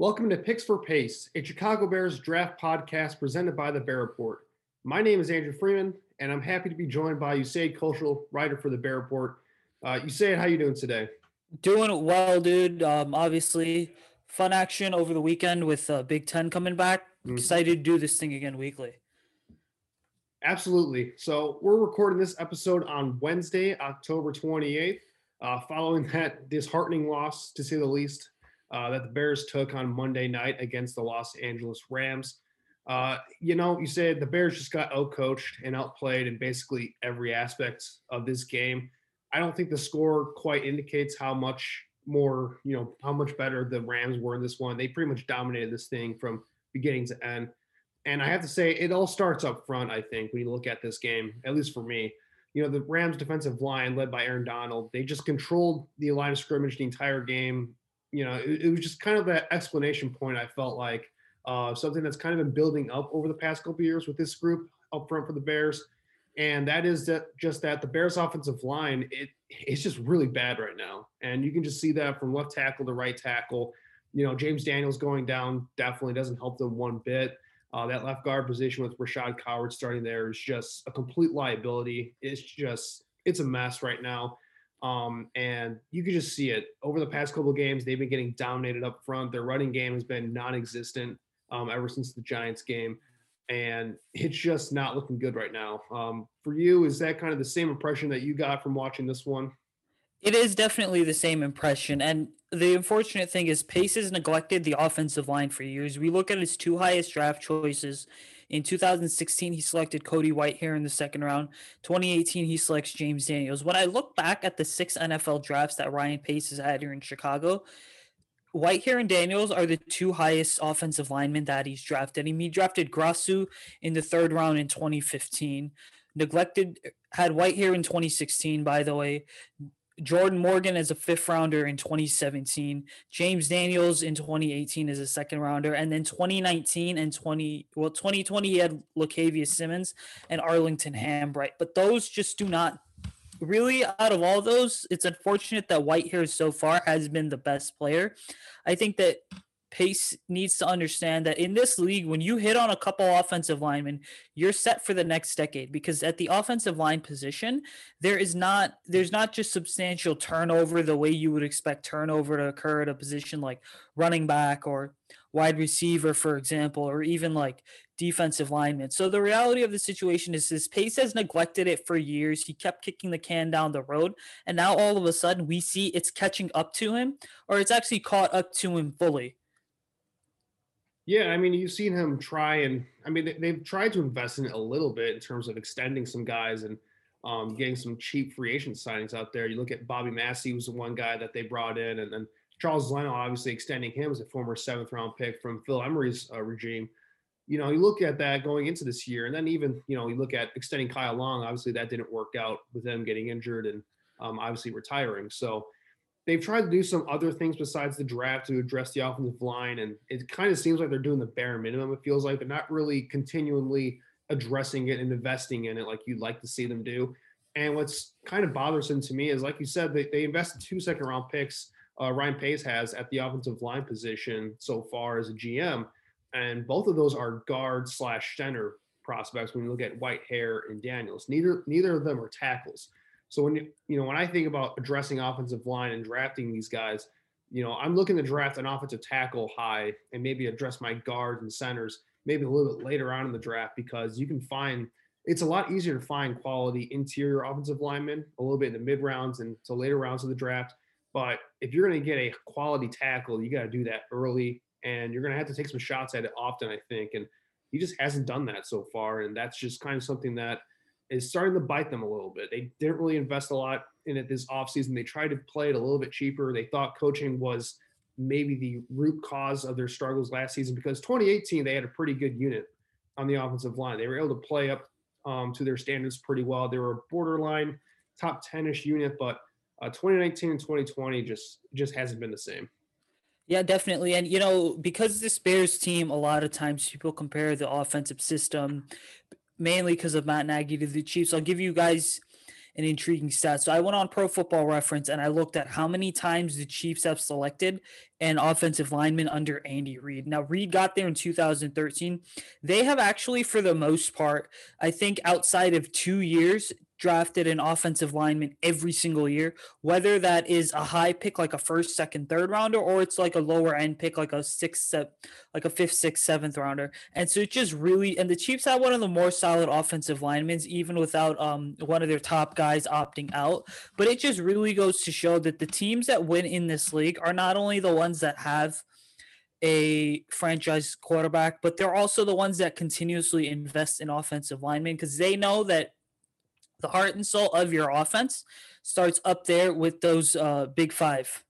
Welcome to Picks for Pace, a Chicago Bears draft podcast presented by the Bear Report. My name is Andrew Freeman, and I'm happy to be joined by Usaid cultural writer for the Bear Report. Uh, Usaid, how you doing today? Doing well, dude. Um, obviously, fun action over the weekend with uh, Big Ten coming back. Mm-hmm. Excited to do this thing again weekly. Absolutely. So we're recording this episode on Wednesday, October 28th, uh, following that disheartening loss, to say the least, uh, that the Bears took on Monday night against the Los Angeles Rams. Uh, you know, you said the Bears just got outcoached and outplayed in basically every aspect of this game. I don't think the score quite indicates how much more, you know, how much better the Rams were in this one. They pretty much dominated this thing from beginning to end. And I have to say, it all starts up front, I think, when you look at this game, at least for me. You know, the Rams defensive line led by Aaron Donald, they just controlled the line of scrimmage the entire game you know, it, it, was just kind of that explanation point. I felt like uh, something that's kind of been building up over the past couple years with this group up front for the Bears, and that is that just that the Bears' offensive line it it's just really bad right now, and you can just see that from left tackle to right tackle. You know, James Daniels going down definitely doesn't help them one bit. Uh, that left guard position with Rashaad Coward starting there is just a complete liability. It's just it's a mess right now. Um, and you could just see it over the past couple games. They've been getting dominated up front. Their running game has been non-existent um, ever since the Giants game, and it's just not looking good right now. Um, for you, is that kind of the same impression that you got from watching this one? It is definitely the same impression, and the unfortunate thing is Pace has neglected the offensive line for years. We look at his two highest draft choices in 2016, he selected Cody Whitehair in the second round. 2018, he selects James Daniels. When I look back at the six NFL drafts that Ryan Pace has had here in Chicago, Whitehair and Daniels are the two highest offensive linemen that he's drafted. He drafted Grasu in the third round in 2015. Neglected had Whitehair in 2016, by the way. Jordan Morgan as a fifth rounder in 2017, James Daniels in 2018 as a second rounder, and then 2019 and 20 well 2020 he had Lachavious Simmons and Arlington Hambright, but those just do not really out of all those. It's unfortunate that Whitehair so far has been the best player. I think that Pace needs to understand that in this league, when you hit on a couple offensive linemen, you're set for the next decade because at the offensive line position, there is not there's not just substantial turnover the way you would expect turnover to occur at a position like running back or wide receiver, for example, or even like defensive lineman. So the reality of the situation is his pace has neglected it for years. He kept kicking the can down the road. And now all of a sudden we see it's catching up to him or it's actually caught up to him fully. Yeah, I mean, you've seen him try, and I mean, they've tried to invest in it a little bit in terms of extending some guys and um, getting some cheap free agent signings out there. You look at Bobby Massie was the one guy that they brought in, and then Charles Leno obviously extending him as a former seventh round pick from Phil Emery's uh, regime. You know, you look at that going into this year, and then even you know you look at extending Kyle Long. Obviously, that didn't work out with them getting injured and um, obviously retiring. So they've tried to do some other things besides the draft to address the offensive line, and it kind of seems like they're doing the bare minimum. It feels like they're not really continually addressing it and investing in it like you'd like to see them do. And what's kind of bothersome to me is, like you said, they, they invested two second round picks. Uh, Ryan Pace has at the offensive line position so far as a GM, and both of those are guard slash center prospects. When you look at Whitehair and Daniels, neither neither of them are tackles. So when you you know when I think about addressing offensive line and drafting these guys, you know I'm looking to draft an offensive tackle high and maybe address my guards and centers maybe a little bit later on in the draft because you can find it's a lot easier to find quality interior offensive linemen a little bit in the mid rounds and to later rounds of the draft. But if you're going to get a quality tackle, you got to do that early, and you're going to have to take some shots at it often, I think. And he just hasn't done that so far, and that's just kind of something that is starting to bite them a little bit. They didn't really invest a lot in it this offseason. They tried to play it a little bit cheaper. They thought coaching was maybe the root cause of their struggles last season because 2018 they had a pretty good unit on the offensive line. They were able to play up um, to their standards pretty well. They were a borderline top 10ish unit, but uh, 2019 and 2020 just just hasn't been the same. Yeah, definitely. And you know, because this Bears team, a lot of times people compare the offensive system mainly because of Matt Nagy to the Chiefs. I'll give you guys an intriguing stat. So I went on Pro Football Reference and I looked at how many times the Chiefs have selected an offensive lineman under Andy Reid. Now Reid got there in 2013. They have actually, for the most part, I think outside of two years, drafted an offensive lineman every single year, whether that is a high pick like a first, second, third rounder, or it's like a lower end pick like a sixth, like a fifth, sixth, seventh rounder. And so it just really and the Chiefs have one of the more solid offensive linemen, even without um one of their top guys opting out. But it just really goes to show that the teams that win in this league are not only the ones that have a franchise quarterback, but they're also the ones that continuously invest in offensive linemen because they know that the heart and soul of your offense starts up there with those uh, big five.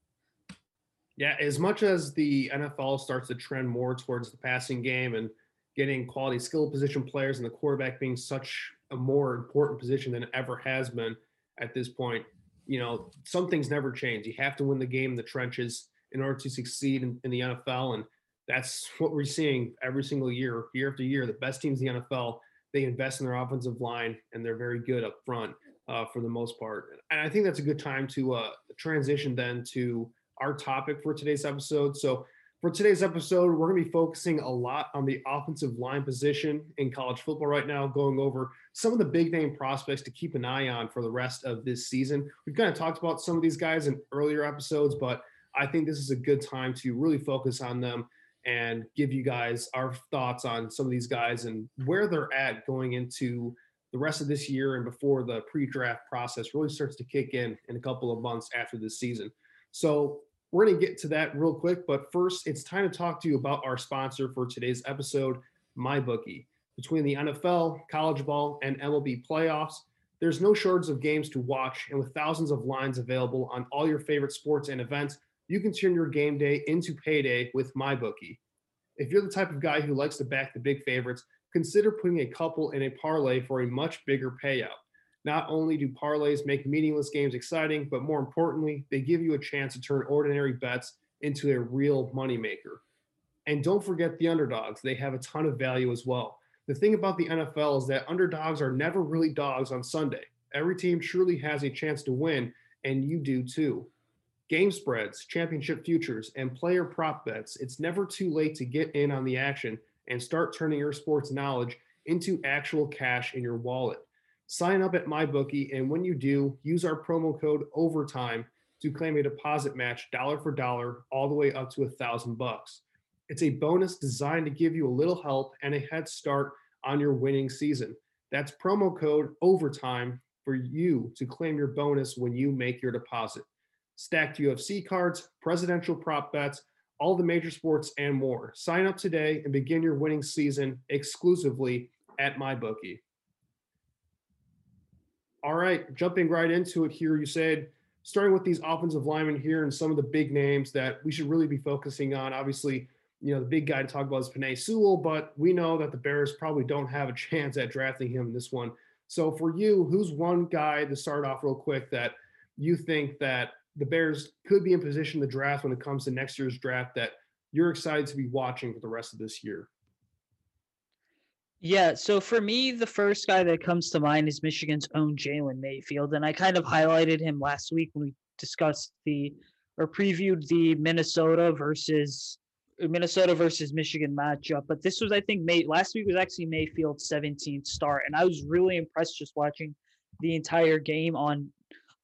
Yeah, as much as the NFL starts to trend more towards the passing game and getting quality skill position players and the quarterback being such a more important position than ever has been at this point, you know, some things never change. You have to win the game in the trenches in order to succeed in, in the NFL. And that's what we're seeing every single year, year after year. The best teams in the NFL they invest in their offensive line and they're very good up front uh, for the most part. And I think that's a good time to uh, transition then to our topic for today's episode. So, for today's episode, we're going to be focusing a lot on the offensive line position in college football right now, going over some of the big name prospects to keep an eye on for the rest of this season. We've kind of talked about some of these guys in earlier episodes, but I think this is a good time to really focus on them and give you guys our thoughts on some of these guys and where they're at going into the rest of this year and before the pre-draft process really starts to kick in in a couple of months after this season. So we're going to get to that real quick, but first it's time to talk to you about our sponsor for today's episode, MyBookie. Between the NFL, college ball, and MLB playoffs, there's no shortage of games to watch, and with thousands of lines available on all your favorite sports and events, you can turn your game day into payday with MyBookie. If you're the type of guy who likes to back the big favorites, consider putting a couple in a parlay for a much bigger payout. Not only do parlays make meaningless games exciting, but more importantly, they give you a chance to turn ordinary bets into a real moneymaker. And don't forget the underdogs, they have a ton of value as well. The thing about the NFL is that underdogs are never really dogs on Sunday. Every team truly has a chance to win, and you do too game spreads, championship futures, and player prop bets, it's never too late to get in on the action and start turning your sports knowledge into actual cash in your wallet. Sign up at MyBookie, and when you do, use our promo code OVERTIME to claim a deposit match dollar for dollar all the way up to a thousand bucks. It's a bonus designed to give you a little help and a head start on your winning season. That's promo code OVERTIME for you to claim your bonus when you make your deposit stacked UFC cards, presidential prop bets, all the major sports, and more. Sign up today and begin your winning season exclusively at MyBookie. All right, jumping right into it here, you said starting with these offensive linemen here and some of the big names that we should really be focusing on. Obviously, you know, the big guy to talk about is Penei Sewell, but we know that the Bears probably don't have a chance at drafting him in this one. So for you, who's one guy to start off real quick that you think that the Bears could be in position to draft when it comes to next year's draft that you're excited to be watching for the rest of this year? Yeah, so for me, the first guy that comes to mind is Michigan's own Jalen Mayfield, and I kind of highlighted him last week when we discussed the or previewed the Minnesota versus Minnesota versus Michigan matchup. But this was, I think, May last week was actually Mayfield's 17th start, and I was really impressed just watching the entire game on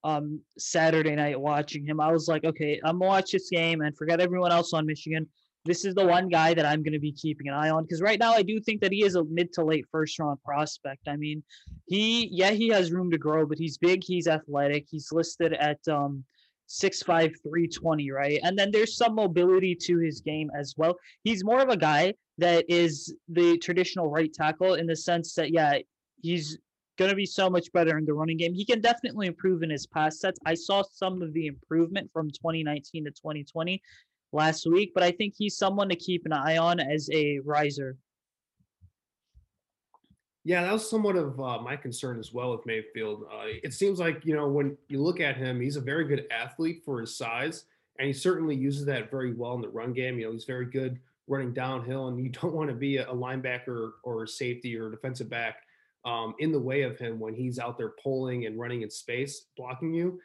um, Saturday night. Watching him, I was like, okay, I'm gonna watch this game and forget everyone else on Michigan. This is the one guy that I'm going to be keeping an eye on because right now I do think that he is a mid to late first round prospect. I mean, he yeah he has room to grow, but he's big, he's athletic, he's listed at um six five three twenty, right? And then there's some mobility to his game as well. He's more of a guy that is the traditional right tackle in the sense that, yeah, he's going to be so much better in the running game. He can definitely improve in his pass sets. I saw some of the improvement from 2019 to 2020 last week, but I think he's someone to keep an eye on as a riser. Yeah, that was somewhat of uh, my concern as well with Mayfield. Uh, it seems like, you know, when you look at him, he's a very good athlete for his size, and he certainly uses that very well in the run game. You know, he's very good running downhill, and you don't want to be a, linebacker or a safety or defensive back um, in the way of him when he's out there pulling and running in space, blocking you.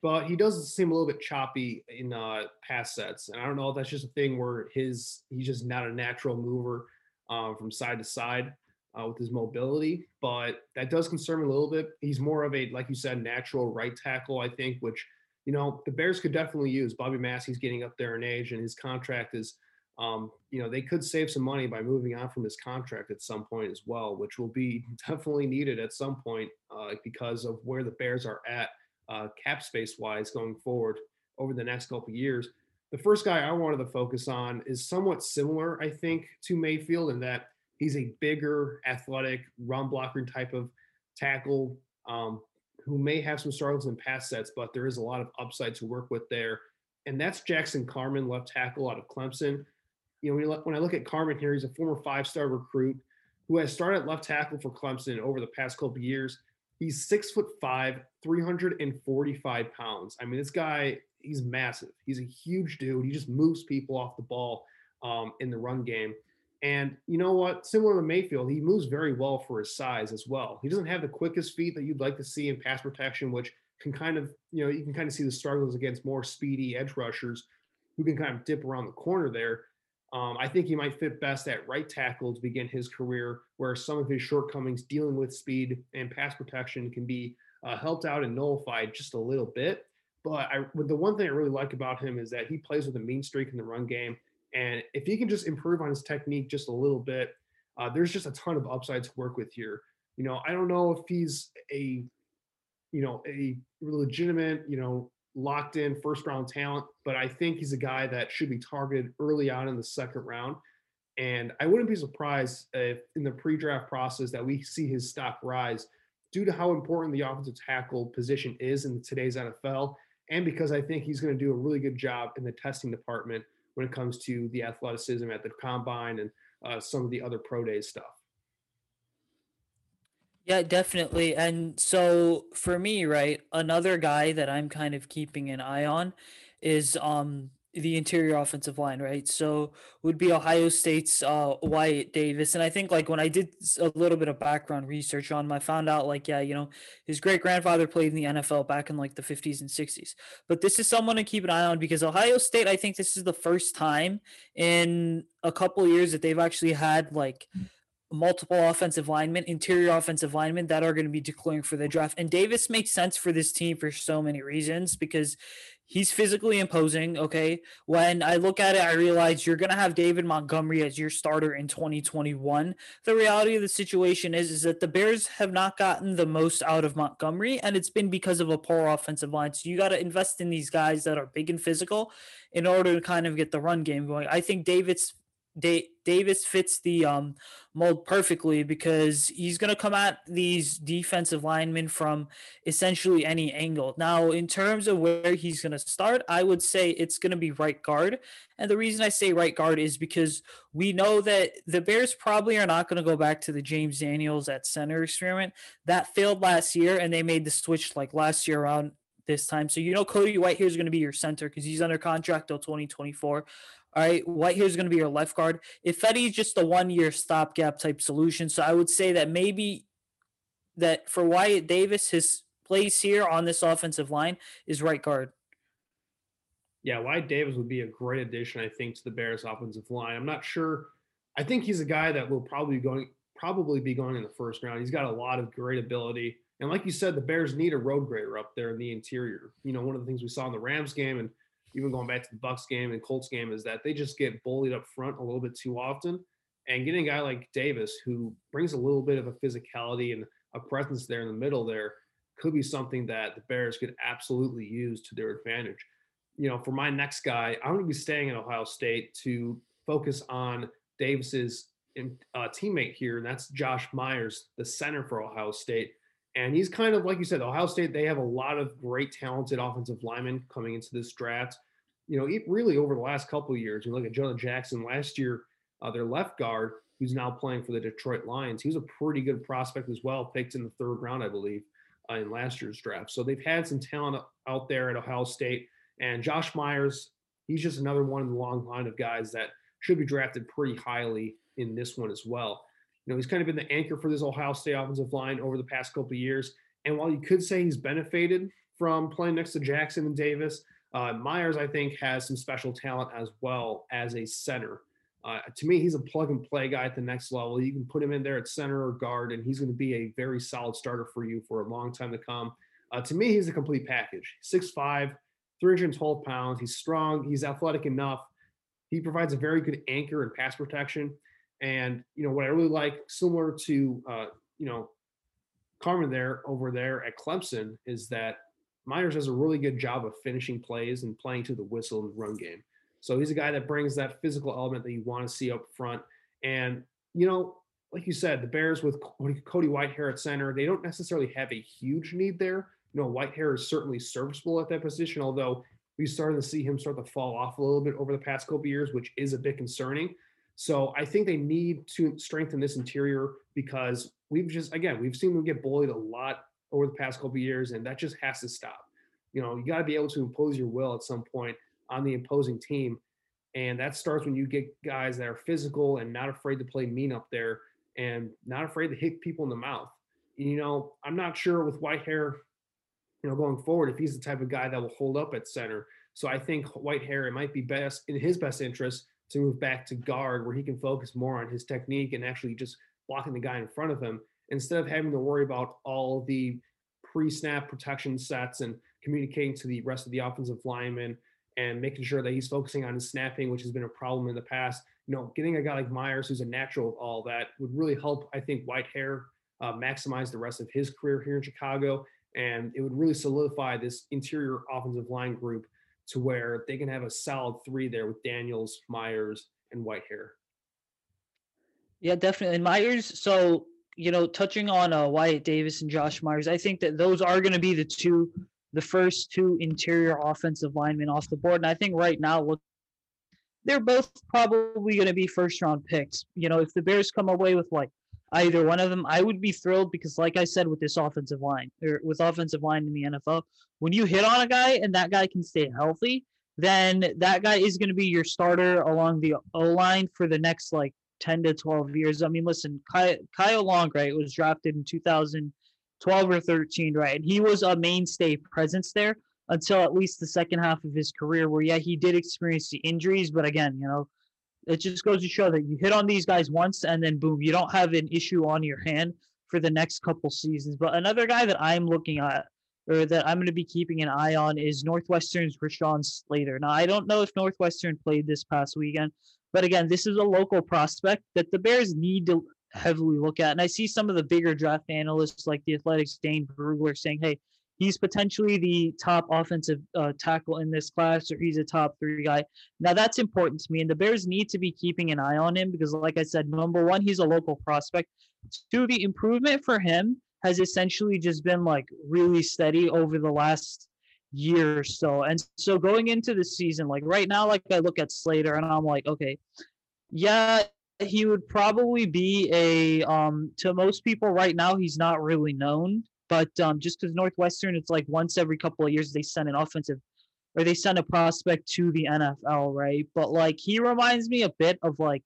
But he does seem a little bit choppy in uh, pass sets, and I don't know if that's just a thing where his he's just not a natural mover um, from side to side uh, with his mobility, but that does concern me a little bit. He's more of a, like you said, natural right tackle, I think, which, you know, the Bears could definitely use. Bobby Massie's getting up there in age, and his contract is, um, you know, they could save some money by moving on from his contract at some point as well, which will be definitely needed at some point uh, because of where the Bears are at uh, cap space wise going forward over the next couple of years. The first guy I wanted to focus on is somewhat similar, I think, to Mayfield in that He's a bigger, athletic, run blocker type of tackle um, who may have some struggles in pass sets, but there is a lot of upside to work with there. And that's Jackson Carman, left tackle out of Clemson. You know, when I look at Carman here, he's a former five-star recruit who has started left tackle for Clemson over the past couple years. He's six foot five, 345 pounds. I mean, this guy, he's massive. He's a huge dude. He just moves people off the ball um, in the run game. And you know what? Similar to Mayfield, he moves very well for his size as well. He doesn't have the quickest feet that you'd like to see in pass protection, which can kind of, you know, you can kind of see the struggles against more speedy edge rushers who can kind of dip around the corner there. Um, I think he might fit best at right tackle to begin his career, where some of his shortcomings dealing with speed and pass protection can be uh, helped out and nullified just a little bit. But I, the one thing I really like about him is that he plays with a mean streak in the run game. And if he can just improve on his technique just a little bit, uh, there's just a ton of upside to work with here. You know, I don't know if he's a, you know, a legitimate, you know, locked in first round talent, but I think he's a guy that should be targeted early on in the second round. And I wouldn't be surprised if in the pre draft process that we see his stock rise due to how important the offensive tackle position is in today's NFL. And because I think he's going to do a really good job in the testing department when it comes to the athleticism at the combine and uh, some of the other pro day stuff. Yeah, definitely. And so for me, right, another guy that I'm kind of keeping an eye on is um the interior offensive line, right? So would be Ohio State's uh, Wyatt Davis, and I think like when I did a little bit of background research on him, I found out like yeah, you know, his great grandfather played in the NFL back in like the 50s and 60s. But this is someone to keep an eye on because Ohio State, I think this is the first time in a couple years that they've actually had like multiple offensive linemen, interior offensive linemen that are going to be declaring for the draft. And Davis makes sense for this team for so many reasons because He's physically imposing. Okay. When I look at it, I realize you're going to have David Montgomery as your starter in 2021. The reality of the situation is, is that the Bears have not gotten the most out of Montgomery, and it's been because of a poor offensive line. So you got to invest in these guys that are big and physical in order to kind of get the run game going. I think David's Davis fits the um, mold perfectly because he's going to come at these defensive linemen from essentially any angle. Now, in terms of where he's going to start, I would say it's going to be right guard. And the reason I say right guard is because we know that the Bears probably are not going to go back to the James Daniels at center experiment. That failed last year, and they made the switch like last year around this time. So you know Cody Whitehair is going to be your center because he's under contract till 2024. All right, Whitehair is going to be your left guard. Ifedi's just a one-year stopgap type solution. So I would say that maybe that for Wyatt Davis, his place here on this offensive line is right guard. Yeah, Wyatt Davis would be a great addition, I think, to the Bears offensive line. I'm not sure. I think he's a guy that will probably going probably be going in the first round. He's got a lot of great ability. And like you said, the Bears need a road grader up there in the interior. You know, one of the things we saw in the Rams game and even going back to the Bucs game and Colts game is that they just get bullied up front a little bit too often. And getting a guy like Davis who brings a little bit of a physicality and a presence there in the middle there could be something that the Bears could absolutely use to their advantage. You know, for my next guy, I'm going to be staying at Ohio State to focus on Davis's uh, teammate here, and that's Josh Myers, the center for Ohio State. And he's kind of like you said, Ohio State, they have a lot of great talented offensive linemen coming into this draft. You know, it really over the last couple of years, you look at Jonah Jackson last year, uh, their left guard, who's now playing for the Detroit Lions. He was a pretty good prospect as well, picked in the third round, I believe, uh, in last year's draft. So they've had some talent out there at Ohio State. And Josh Myers, he's just another one in the long line of guys that should be drafted pretty highly in this one as well. You know, he's kind of been the anchor for this Ohio State offensive line over the past couple of years. And while you could say he's benefited from playing next to Jackson and Davis, uh, Myers, I think, has some special talent as well as a center. Uh, to me, he's a plug and play guy at the next level. You can put him in there at center or guard, and he's going to be a very solid starter for you for a long time to come. Uh, to me, he's a complete package 6'5, 312 pounds. He's strong, he's athletic enough. He provides a very good anchor and pass protection. And you know what I really like, similar to uh, you know Carman there over there at Clemson, is that Myers does a really good job of finishing plays and playing to the whistle and run game. So he's a guy that brings that physical element that you want to see up front. And you know, like you said, the Bears with Cody Whitehair at center, they don't necessarily have a huge need there. You know, Whitehair is certainly serviceable at that position, although we started to see him start to fall off a little bit over the past couple years, which is a bit concerning. So I think they need to strengthen this interior because we've just again we've seen them get bullied a lot over the past couple of years, and that just has to stop. You know, you got to be able to impose your will at some point on the opposing team, and that starts when you get guys that are physical and not afraid to play mean up there and not afraid to hit people in the mouth. You know, I'm not sure with Whitehair, you know, going forward if he's the type of guy that will hold up at center. So I think Whitehair it might be best in his best interest to move back to guard where he can focus more on his technique and actually just blocking the guy in front of him instead of having to worry about all the pre-snap protection sets and communicating to the rest of the offensive linemen and making sure that he's focusing on his snapping, which has been a problem in the past. You know, getting a guy like Myers, who's a natural of all that, would really help. I think Whitehair uh, maximize the rest of his career here in Chicago, and it would really solidify this interior offensive line group to where they can have a solid three there with Daniels, Myers, and Whitehair. Yeah, definitely. And Myers, so you know, touching on uh, Wyatt Davis and Josh Myers, I think that those are going to be the two, the first two interior offensive linemen off the board. And I think right now, look, they're both probably going to be first round picks. You know, if the Bears come away with like either one of them, I would be thrilled because, like I said, with this offensive line or with offensive line in the NFL, when you hit on a guy and that guy can stay healthy, then that guy is going to be your starter along the O line for the next like 10 to 12 years. I mean, listen, Kyle, Kyle Long, right, was drafted in 2012 or 13, right? And he was a mainstay presence there until at least the second half of his career, where, yeah, he did experience the injuries. But again, you know, it just goes to show that you hit on these guys once and then boom, you don't have an issue on your hand for the next couple seasons. But another guy that I'm looking at or that I'm going to be keeping an eye on is Northwestern's Rashawn Slater. Now, I don't know if Northwestern played this past weekend, but again, this is a local prospect that the Bears need to heavily look at. And I see some of the bigger draft analysts like the Athletic's, Dane Brugler, saying, hey, he's potentially the top offensive uh, tackle in this class, or he's a top three guy. Now that's important to me, and the Bears need to be keeping an eye on him because, like I said, number one, he's a local prospect. Two, the improvement for him has essentially just been like really steady over the last year or so. And so going into the season, like right now, like I look at Slater and I'm like, okay, yeah, he would probably be a um to most people right now he's not really known but um just because northwestern it's like once every couple of years they send an offensive or they send a prospect to the nfl right but like he reminds me a bit of like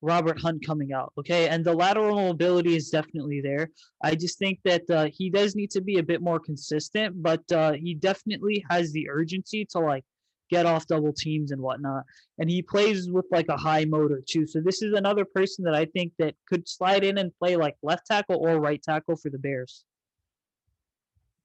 robert hunt coming out okay and the lateral mobility is definitely there i just think that uh, he does need to be a bit more consistent but uh, he definitely has the urgency to like get off double teams and whatnot. And he plays with like a high motor too. So this is another person that I think that could slide in and play like left tackle or right tackle for the Bears.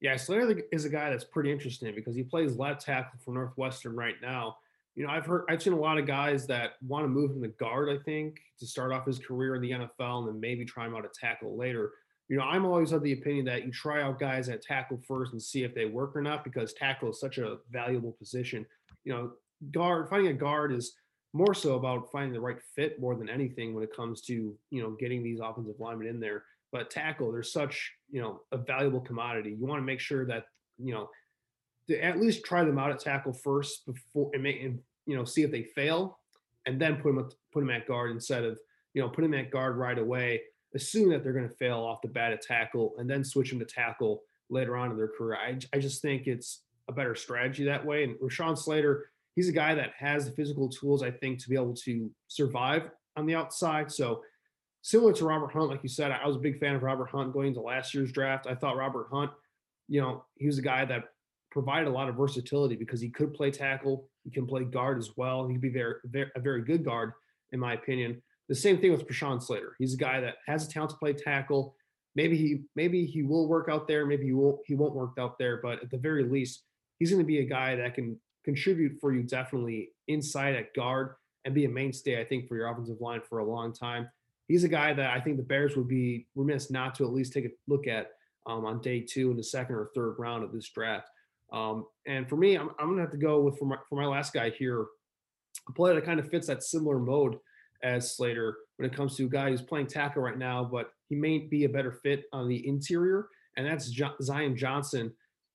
Yeah, Slater is a guy that's pretty interesting because he plays left tackle for Northwestern right now. You know, I've heard I've seen a lot of guys that want to move him to guard, I think, to start off his career in the NFL and then maybe try him out at tackle later. You know, I'm always of the opinion that you try out guys at tackle first and see if they work or not because tackle is such a valuable position you know, guard finding a guard is more so about finding the right fit more than anything when it comes to you know getting these offensive linemen in there. But tackle, there's such you know a valuable commodity. You want to make sure that you know at least try them out at tackle first before and make and you know see if they fail, and then put them put them at guard instead of you know put them at guard right away. Assume that they're going to fail off the bat at tackle, and then switch them to tackle later on in their career. I, I just think it's a better strategy that way. And Rashawn Slater, he's a guy that has the physical tools, I think, to be able to survive on the outside. So similar to Robert Hunt, like you said, I was a big fan of Robert Hunt going into last year's draft. I thought Robert Hunt, you know, he was a guy that provided a lot of versatility because he could play tackle, he can play guard as well. He could be very, very a very good guard, in my opinion. The same thing with Rashawn Slater. He's a guy that has a talent to play tackle. Maybe he maybe he will work out there, maybe he won't he won't work out there, but at the very least, he's going to be a guy that can contribute for you definitely inside at guard and be a mainstay, I think, for your offensive line for a long time. He's a guy that I think the Bears would be remiss not to at least take a look at um, on day two in the second or third round of this draft. Um, and for me, I'm, I'm going to have to go with for my, for my last guy here, a player that kind of fits that similar mode as Slater when it comes to a guy who's playing tackle right now, but he may be a better fit on the interior, and that's jo- Zion Johnson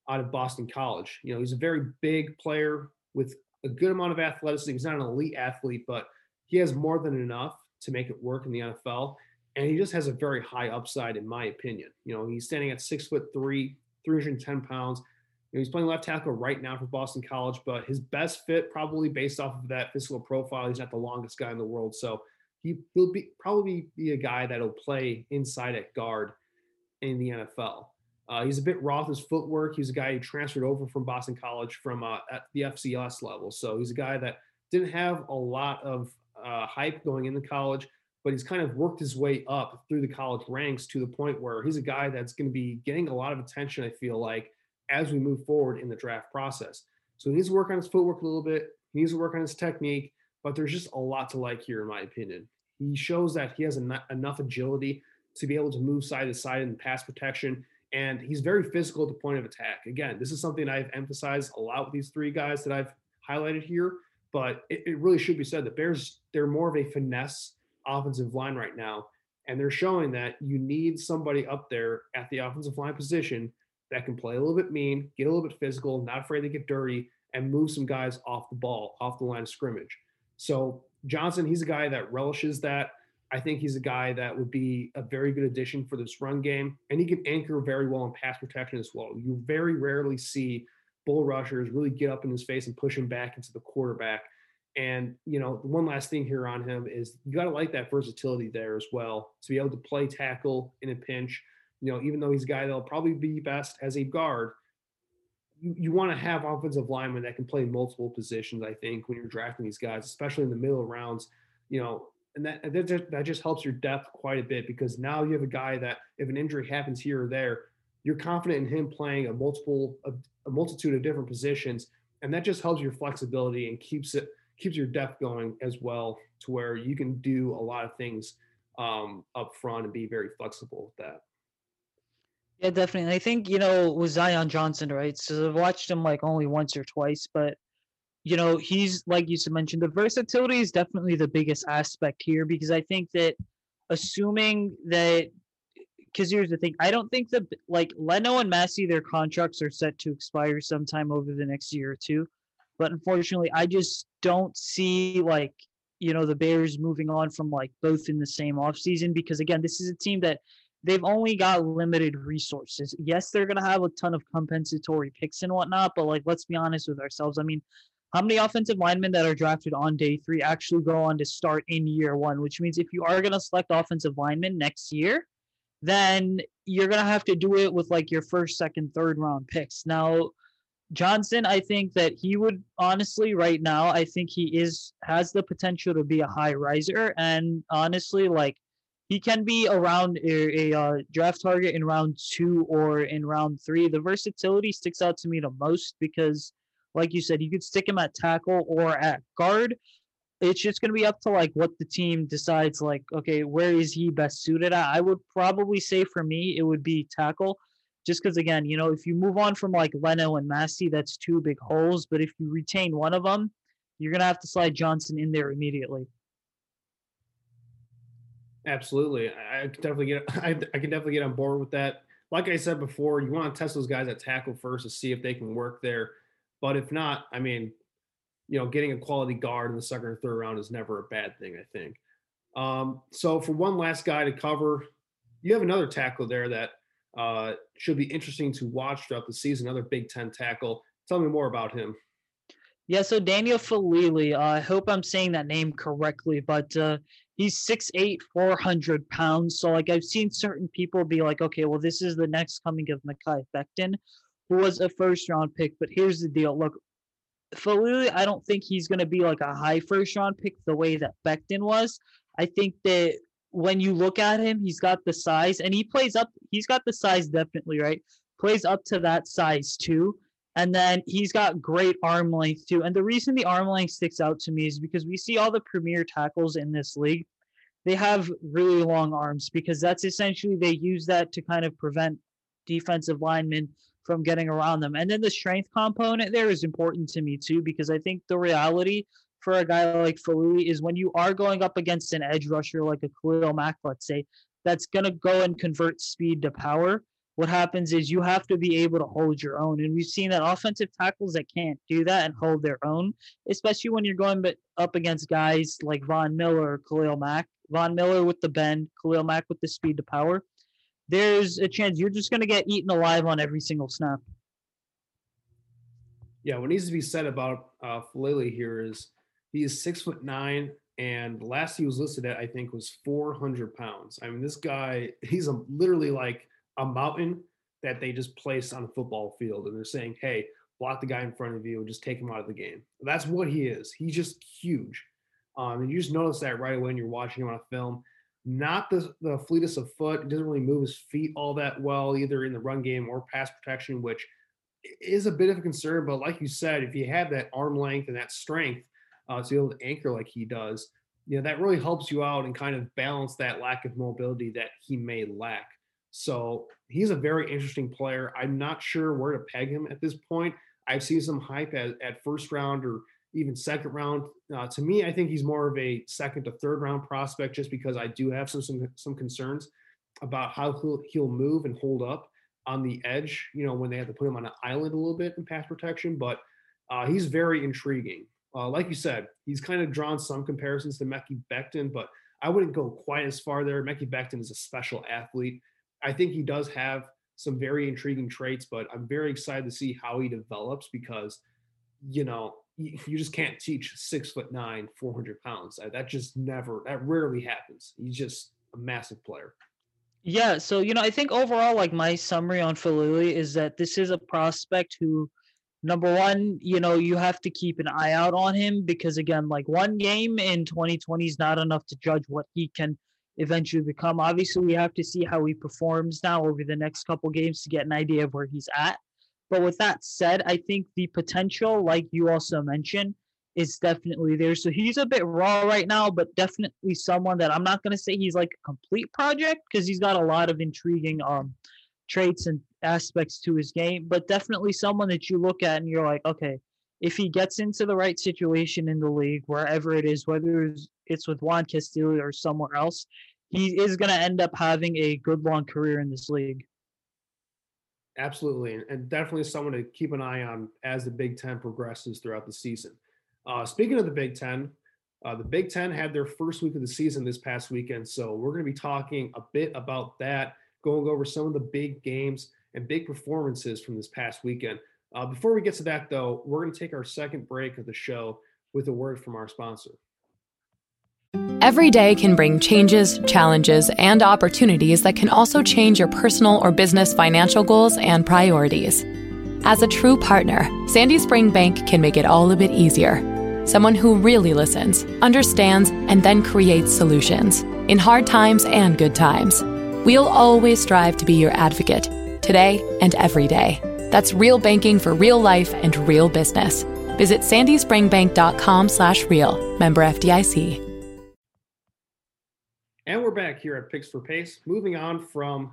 out of Boston College. You know, he's a very big player with a good amount of athleticism. He's not an elite athlete, but he has more than enough to make it work in the NFL. And he just has a very high upside, in my opinion. You know, he's standing at six foot three, 310 pounds. You know, he's playing left tackle right now for Boston College, but his best fit, probably based off of that physical profile, he's not the longest guy in the world. So he will be probably be a guy that'll play inside at guard in the NFL. Uh, he's a bit raw with his footwork. He's a guy who transferred over from Boston College from uh, at the FCS level. So he's a guy that didn't have a lot of uh, hype going into college, but he's kind of worked his way up through the college ranks to the point where he's a guy that's going to be getting a lot of attention, I feel like, as we move forward in the draft process. So he needs to work on his footwork a little bit. He needs to work on his technique, but there's just a lot to like here, in my opinion. He shows that he has en- enough agility to be able to move side to side in pass protection and he's very physical at the point of attack. Again, this is something I've emphasized a lot with these three guys that I've highlighted here, but it, it really should be said that Bears they're more of a finesse offensive line right now, and they're showing that you need somebody up there at the offensive line position that can play a little bit mean, get a little bit physical, not afraid to get dirty, and move some guys off the ball, off the line of scrimmage. So Johnson, he's a guy that relishes that. I think he's a guy that would be a very good addition for this run game, and he can anchor very well in pass protection as well. You very rarely see bull rushers really get up in his face and push him back into the quarterback. And you know, one last thing here on him is you got to like that versatility there as well to be able to play tackle in a pinch. You know, even though he's a guy that'll probably be best as a guard, you, you want to have offensive linemen that can play multiple positions. I think when you're drafting these guys, especially in the middle rounds, you know, and that that just, that just helps your depth quite a bit because now you have a guy that if an injury happens here or there, you're confident in him playing a multiple a, multitude of different positions, and that just helps your flexibility and keeps it keeps your depth going as well to where you can do a lot of things um, up front and be very flexible with that. Yeah, definitely. I think, you know, with Zion Johnson, right? So I've watched him like only once or twice, but you know, he's like you said mentioned, the versatility is definitely the biggest aspect here because I think that assuming that because here's the thing, I don't think that like Leno and Massie, their contracts are set to expire sometime over the next year or two. But unfortunately, I just don't see like you know the Bears moving on from like both in the same offseason because again, this is a team that they've only got limited resources. Yes, they're gonna have a ton of compensatory picks and whatnot, but like let's be honest with ourselves. I mean, how many offensive linemen that are drafted on day three actually go on to start in year one? Which means if you are gonna select offensive linemen next year, then you're gonna have to do it with like your first, second, third round picks. Now, Johnson, I think that he would honestly right now, I think he is has the potential to be a high riser, and honestly, like he can be around a, a uh, draft target in round two or in round three. The versatility sticks out to me the most because, like you said, you could stick him at tackle or at guard it's just going to be up to like what the team decides like okay where is he best suited at? I would probably say for me it would be tackle just because again you know if you move on from like leno and massie that's two big holes but if you retain one of them you're going to have to slide johnson in there immediately. Absolutely. I can definitely get I, I can definitely get on board with that. Like i said before you want to test those guys at tackle first to see if they can work there but if not i mean you know, getting a quality guard in the second or third round is never a bad thing, I think. Um, so for one last guy to cover, you have another tackle there that uh, should be interesting to watch throughout the season, another Big Ten tackle. Tell me more about him. Yeah, so Daniel Faalele, uh, I hope I'm saying that name correctly, but uh, he's 6'8", 400 pounds. So, like, I've seen certain people be like, okay, well, this is the next coming of Mekhi Becton, who was a first-round pick. But here's the deal. Look, Faalele, I don't think he's going to be like a high first round pick the way that Becton was. I think that when you look at him, he's got the size and he plays up. He's got the size definitely, right? Plays up to that size too. And then he's got great arm length too. And the reason the arm length sticks out to me is because we see all the premier tackles in this league. They have really long arms because that's essentially they use that to kind of prevent defensive linemen from getting around them. And then the strength component there is important to me too, because I think the reality for a guy like Faalele is when you are going up against an edge rusher like a Khalil Mack, let's say, that's going to go and convert speed to power. What happens is you have to be able to hold your own. And we've seen that offensive tackles that can't do that and hold their own, especially when you're going up against guys like Von Miller or Khalil Mack. Von Miller with the bend, Khalil Mack with the speed to power there's a chance you're just going to get eaten alive on every single snap. Yeah, what needs to be said about uh, Faalele here is he is six foot nine, and last he was listed at I think was 400 pounds. I mean, this guy he's a, literally like a mountain that they just place on a football field, and they're saying, "Hey, block the guy in front of you and just take him out of the game." That's what he is. He's just huge, um, and you just notice that right away when you're watching him on a film not the, the fleetest of foot. He doesn't really move his feet all that well, either in the run game or pass protection, which is a bit of a concern. But like you said, if you have that arm length and that strength uh, to be able to anchor like he does, you know, that really helps you out and kind of balance that lack of mobility that he may lack. So he's a very interesting player. I'm not sure where to peg him at this point. I've seen some hype at, at first round or even second round. Uh, to me, I think he's more of a second to third round prospect, just because I do have some some, some concerns about how he'll, he'll move and hold up on the edge. You know, when they have to put him on an island a little bit in pass protection, but uh, he's very intriguing. Uh, like you said, he's kind of drawn some comparisons to Mekhi Becton, but I wouldn't go quite as far there. Mekhi Becton is a special athlete. I think he does have some very intriguing traits, but I'm very excited to see how he develops because, you know, you just can't teach six foot nine, 400 pounds. Uh, that just never, that rarely happens. He's just a massive player. Yeah. So, you know, I think overall, like my summary on Faalele is that this is a prospect who, number one, you know, you have to keep an eye out on him because, again, like one game in 2020 is not enough to judge what he can eventually become. Obviously, we have to see how he performs now over the next couple games to get an idea of where he's at. But with that said, I think the potential, like you also mentioned, is definitely there. So he's a bit raw right now, but definitely someone that I'm not going to say he's like a complete project because he's got a lot of intriguing um traits and aspects to his game, but definitely someone that you look at and you're like, okay, if he gets into the right situation in the league, wherever it is, whether it's with Juan Castillo or somewhere else, he is going to end up having a good long career in this league. Absolutely, and definitely someone to keep an eye on as the Big Ten progresses throughout the season. Uh, speaking of the Big Ten, uh, the Big Ten had their first week of the season this past weekend, so we're going to be talking a bit about that, going over some of the big games and big performances from this past weekend. Uh, before we get to that, though, we're going to take our second break of the show with a word from our sponsor. Every day can bring changes, challenges, and opportunities that can also change your personal or business financial goals and priorities. As a true partner, Sandy Spring Bank can make it all a bit easier. Someone who really listens, understands, and then creates solutions in hard times and good times. We'll always strive to be your advocate today and every day. That's real banking for real life and real business. Visit sandyspringbank.com slash real. Member FDIC. And we're back here at Picks for Pace. Moving on from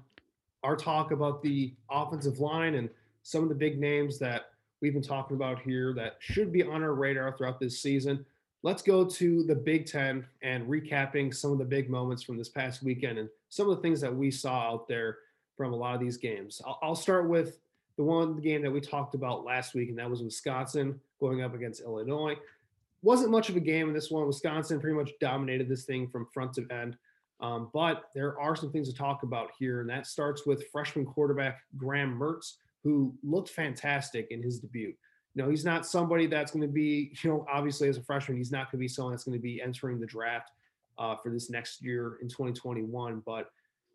our talk about the offensive line and some of the big names that we've been talking about here that should be on our radar throughout this season. Let's go to the Big Ten and recapping some of the big moments from this past weekend and some of the things that we saw out there from a lot of these games. I'll, start with the one game that we talked about last week, and that was Wisconsin going up against Illinois. Wasn't much of a game in this one. Wisconsin pretty much dominated this thing from front to end. Um, but there are some things to talk about here, and that starts with freshman quarterback Graham Mertz, who looked fantastic in his debut. You know, he's not somebody that's going to be, you know, obviously as a freshman, he's not going to be someone that's going to be entering the draft uh, for this next year in 2021. But,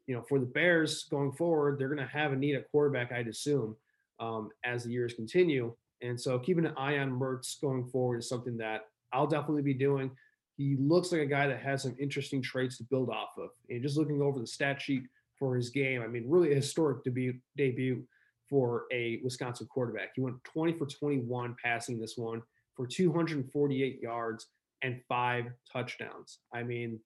you know, for the Bears going forward, they're going to have a need at quarterback, I'd assume, um, as the years continue. And so keeping an eye on Mertz going forward is something that I'll definitely be doing. He looks like a guy that has some interesting traits to build off of. And just looking over the stat sheet for his game, I mean, really a historic debut debut for a Wisconsin quarterback. He went 20 for 21 passing this one for 248 yards and five touchdowns. I mean,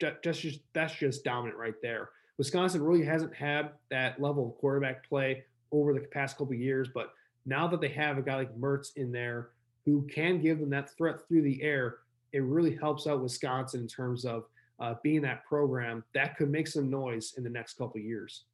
just that's just dominant right there. Wisconsin really hasn't had that level of quarterback play over the past couple years, but now that they have a guy like Mertz in there who can give them that threat through the air, it really helps out Wisconsin in terms of uh, being that program that could make some noise in the next couple years.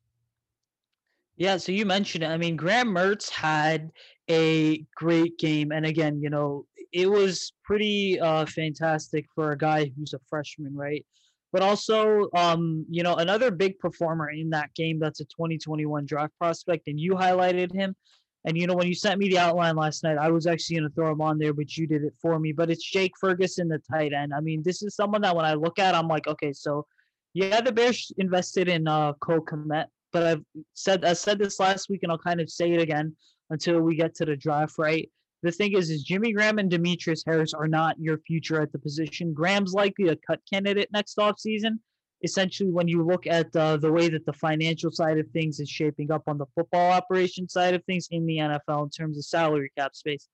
Yeah, so you mentioned it. I mean, Graham Mertz had a great game, and again, you know, it was pretty uh, fantastic for a guy who's a freshman, right? But also, um, you know, another big performer in that game that's a 2021 draft prospect, and you highlighted him. And you know, when you sent me the outline last night, I was actually going to throw him on there, but you did it for me. But it's Jake Ferguson, the tight end. I mean, this is someone that when I look at, I'm like, okay, so yeah, the Bears invested in uh, Cole Kmet, but I've said I said this last week, and I'll kind of say it again until we get to the draft. Right. The thing is, is Jimmy Graham and Demetrius Harris are not your future at the position. Graham's likely a cut candidate next offseason. Essentially, when you look at uh, the way that the financial side of things is shaping up on the football operation side of things in the NFL in terms of salary cap space.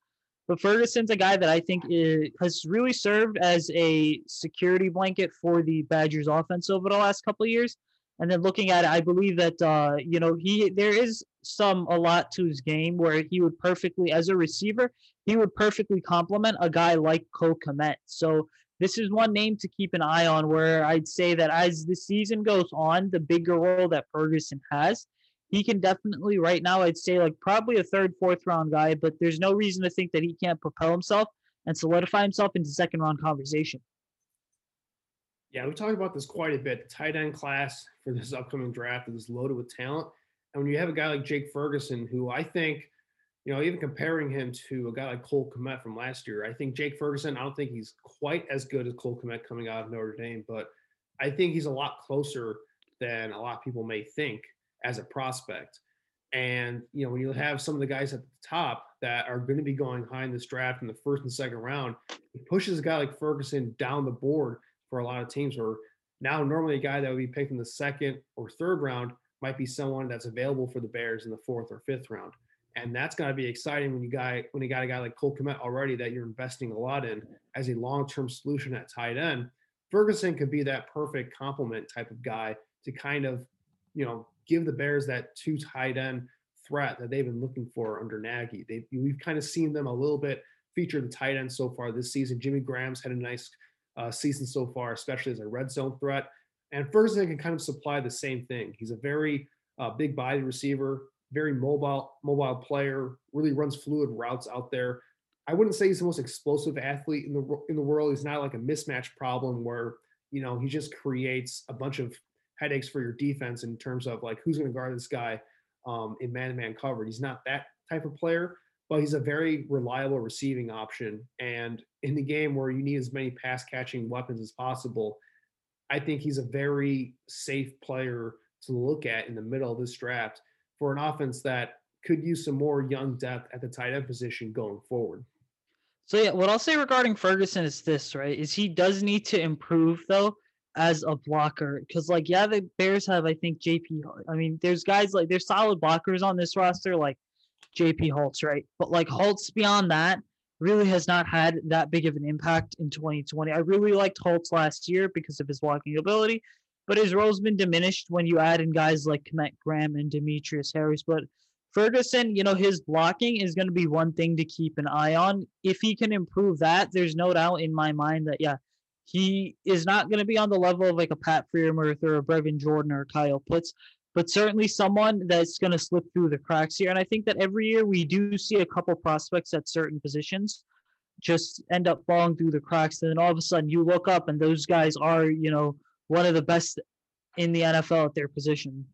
But Ferguson's a guy that I think is, has really served as a security blanket for the Badgers offense over the last couple of years. And then looking at it, I believe that uh, you know he there is some a lot to his game where he would perfectly, as a receiver, he would perfectly complement a guy like Cole Kmet. So this is one name to keep an eye on. Where I'd say that as the season goes on, the bigger role that Ferguson has, he can definitely right now I'd say like probably a third, fourth round guy, but there's no reason to think that he can't propel himself and solidify himself into second round conversation. Yeah, we talked about this quite a bit. The tight end class for this upcoming draft is loaded with talent. And when you have a guy like Jake Ferguson, who I think, you know, even comparing him to a guy like Cole Kmet from last year, I think Jake Ferguson, I don't think he's quite as good as Cole Kmet coming out of Notre Dame, but I think he's a lot closer than a lot of people may think as a prospect. And, you know, when you have some of the guys at the top that are going to be going high in this draft in the first and second round, it pushes a guy like Ferguson down the board for a lot of teams where now normally a guy that would be picked in the second or third round might be someone that's available for the Bears in the fourth or fifth round. And that's going to be exciting when you guy when you got a guy like Cole Kmet already that you're investing a lot in as a long-term solution at tight end. Ferguson could be that perfect complement type of guy to kind of, you know, give the Bears that two tight end threat that they've been looking for under Nagy. They we've kind of seen them a little bit feature the tight end so far this season. Jimmy Graham's had a nice uh, season so far, especially as a red zone threat. And Ferguson can kind of supply the same thing. He's a very uh, big body receiver, very mobile mobile player. Really runs fluid routes out there. I wouldn't say he's the most explosive athlete in the in the world. He's not like a mismatch problem where you know he just creates a bunch of headaches for your defense in terms of like who's going to guard this guy um, in man-to-man coverage. He's not that type of player, but he's a very reliable receiving option. And in the game where you need as many pass catching weapons as possible, I think he's a very safe player to look at in the middle of this draft for an offense that could use some more young depth at the tight end position going forward. So yeah, what I'll say regarding Ferguson is this, right? Is he does need to improve though as a blocker because like yeah, the Bears have I think JP. I mean, there's guys like there's solid blockers on this roster like JP Holtz, right? But like Holtz beyond that really has not had that big of an impact in 2020. I really liked Holtz last year because of his blocking ability, but his role's been diminished when you add in guys like Kenneth Graham and Demetrius Harris. But Ferguson, you know, his blocking is going to be one thing to keep an eye on. If he can improve that, there's no doubt in my mind that, yeah, he is not going to be on the level of like a Pat Freiermuth or a Brevin Jordan or Kyle Pitts, but certainly someone that's going to slip through the cracks here. And I think that every year we do see a couple prospects at certain positions just end up falling through the cracks. And then all of a sudden you look up and those guys are, you know, one of the best in the NFL at their position.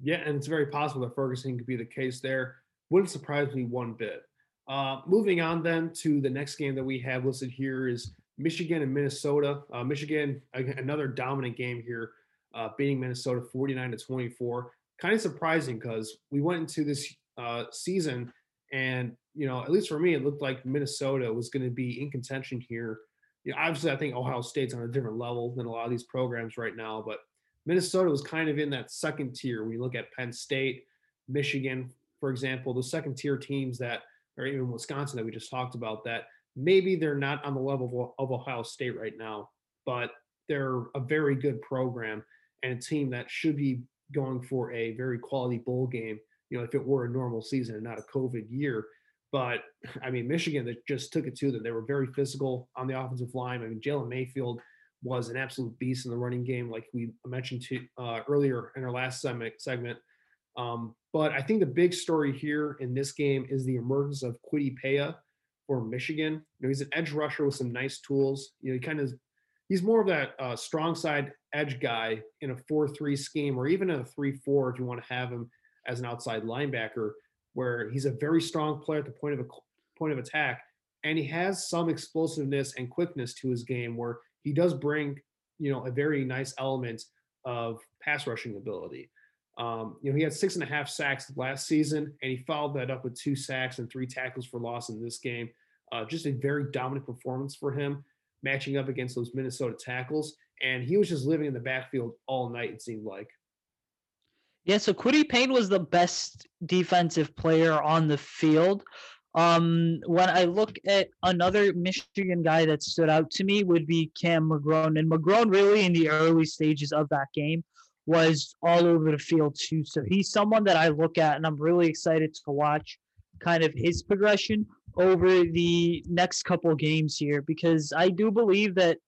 Yeah, and it's very possible that Ferguson could be the case there. Wouldn't surprise me one bit. Uh, moving on then to the next game that we have listed here is Michigan and Minnesota. Uh, Michigan, another dominant game here, uh, beating Minnesota 49 to 24. Kind of surprising because we went into this uh, season and, you know, at least for me, it looked like Minnesota was going to be in contention here. You know, obviously, I think Ohio State's on a different level than a lot of these programs right now, but Minnesota was kind of in that second tier. When you look at Penn State, Michigan, for example, the second tier teams that, or even Wisconsin that we just talked about, that maybe they're not on the level of Ohio State right now, but they're a very good program and a team that should be going for a very quality bowl game, you know, if it were a normal season and not a COVID year. But I mean, Michigan that just took it to them. They were very physical on the offensive line. I mean, Jalen Mayfield was an absolute beast in the running game, like we mentioned to, uh, earlier in our last segment. Um, but I think the big story here in this game is the emergence of Kwity Paye for Michigan. You know, he's an edge rusher with some nice tools. You know, he kind of he's more of that uh, strong side edge guy in a four-three scheme, or even a three-four if you want to have him as an outside linebacker, where he's a very strong player at the point of a point of attack, and he has some explosiveness and quickness to his game where he does bring, you know, a very nice element of pass rushing ability. Um, you know, he had six and a half sacks last season, and he followed that up with two sacks and three tackles for loss in this game. Uh, just a very dominant performance for him, matching up against those Minnesota tackles. And he was just living in the backfield all night, it seemed like. Yeah, so Kwity Paye was the best defensive player on the field. Um, when I look at another Michigan guy that stood out to me would be Cam McGrone, and McGrone really in the early stages of that game was all over the field too. So he's someone that I look at, and I'm really excited to watch kind of his progression over the next couple games here because I do believe that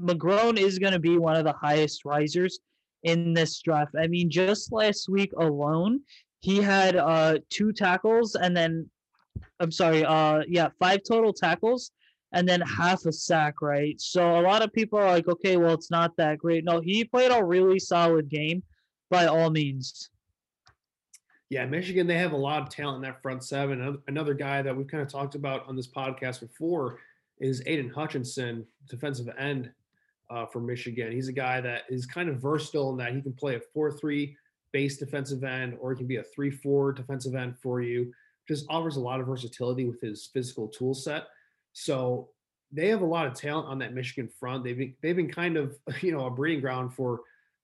McGrone is going to be one of the highest risers in this draft. I mean, just last week alone, he had uh, two tackles and then I'm sorry, uh yeah, five total tackles and then half a sack, right? So a lot of people are like, okay, well, it's not that great. No, he played a really solid game by all means. Yeah, Michigan, they have a lot of talent in that front seven. Another guy that we've kind of talked about on this podcast before is Aidan Hutchinson, defensive end uh, for Michigan. He's a guy that is kind of versatile in that he can play a 4 3 base defensive end or he can be a 3 4 defensive end for you just offers a lot of versatility with his physical tool set. So they have a lot of talent on that Michigan front. They've been, they've been kind of you know a breeding ground for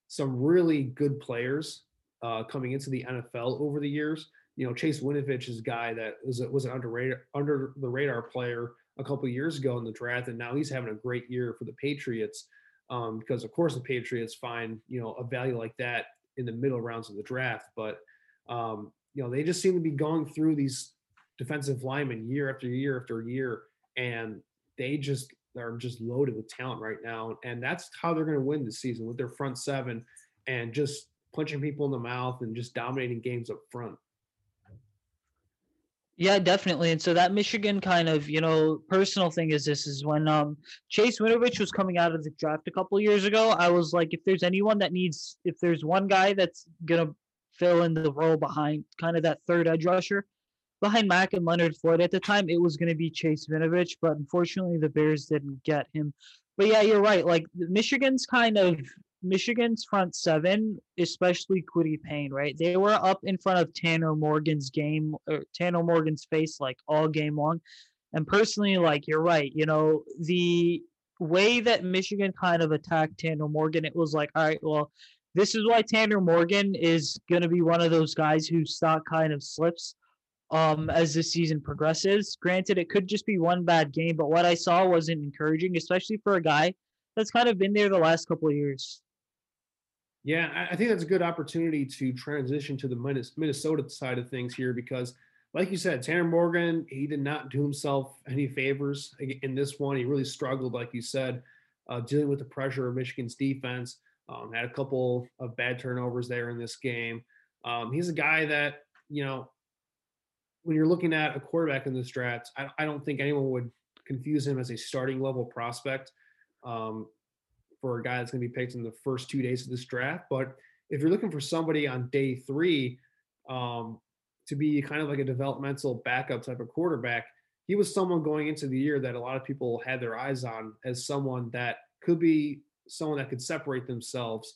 some really good players uh, coming into the NFL over the years. You know, Chase Winovich is a guy that was was an underrated under the radar player a couple years ago in the draft, and now he's having a great year for the Patriots. Um, because of course the Patriots find you know a value like that in the middle rounds of the draft. But um, you know, they just seem to be going through these defensive linemen year after year after year, and they just are just loaded with talent right now. And that's how they're going to win this season with their front seven and just punching people in the mouth and just dominating games up front. Yeah, definitely. And so that Michigan kind of, you know, personal thing is this is when um Chase Winovich was coming out of the draft a couple years ago, I was like, if there's anyone that needs if there's one guy that's gonna fill in the role behind kind of that third edge rusher behind Mack and Leonard Floyd at the time, it was gonna be Chase Winovich, but unfortunately the Bears didn't get him. But yeah, you're right. Like Michigan's kind of Michigan's front seven, especially Kwity Paye, right? They were up in front of Tanner Morgan's game or Tanner Morgan's face like all game long. And personally, like you're right, you know, the way that Michigan kind of attacked Tanner Morgan, it was like, all right, well, this is why Tanner Morgan is gonna be one of those guys whose stock kind of slips um as the season progresses. Granted, it could just be one bad game, but what I saw wasn't encouraging, especially for a guy that's kind of been there the last couple of years. Yeah, I think that's a good opportunity to transition to the Minnesota side of things here because, like you said, Tanner Morgan, he did not do himself any favors in this one. He really struggled, like you said, uh, dealing with the pressure of Michigan's defense. Um, had a couple of bad turnovers there in this game. Um, he's a guy that, you know, when you're looking at a quarterback in this draft, I, I don't think anyone would confuse him as a starting level prospect. Um, for a guy that's going to be picked in the first two days of this draft. But if you're looking for somebody on day three um, to be kind of like a developmental backup type of quarterback, he was someone going into the year that a lot of people had their eyes on as someone that could be someone that could separate themselves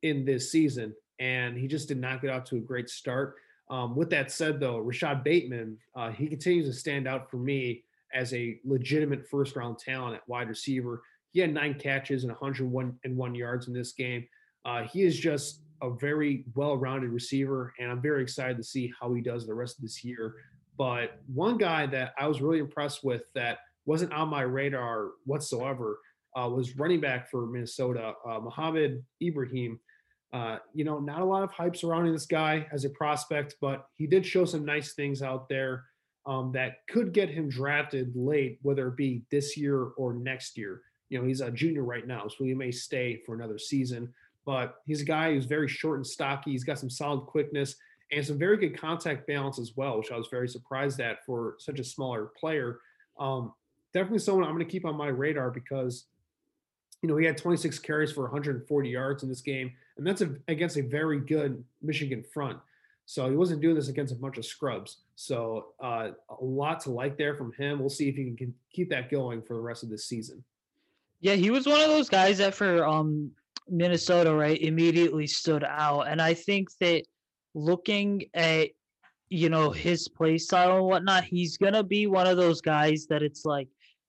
in this season. And he just did not get out to a great start. Um, with that said, though, Rashod Bateman, uh, he continues to stand out for me as a legitimate first round talent at wide receiver. He had nine catches and 101 and one yards in this game. Uh, he is just a very well-rounded receiver, and I'm very excited to see how he does the rest of this year. But one guy that I was really impressed with that wasn't on my radar whatsoever uh, was running back for Minnesota, uh, Mohamed Ibrahim. Uh, you know, not a lot of hype surrounding this guy as a prospect, but he did show some nice things out there um, that could get him drafted late, whether it be this year or next year. You know, he's a junior right now, so he may stay for another season. But he's a guy who's very short and stocky. He's got some solid quickness and some very good contact balance as well, which I was very surprised at for such a smaller player. Um, definitely someone I'm going to keep on my radar because, you know, he had 26 carries for 140 yards in this game, and that's a, against a very good Michigan front. So he wasn't doing this against a bunch of scrubs. So uh, a lot to like there from him. We'll see if he can keep that going for the rest of this season. Yeah, he was one of those guys that for um Minnesota, right, immediately stood out. And I think that looking at you know his play style and whatnot, he's gonna be one of those guys that it's like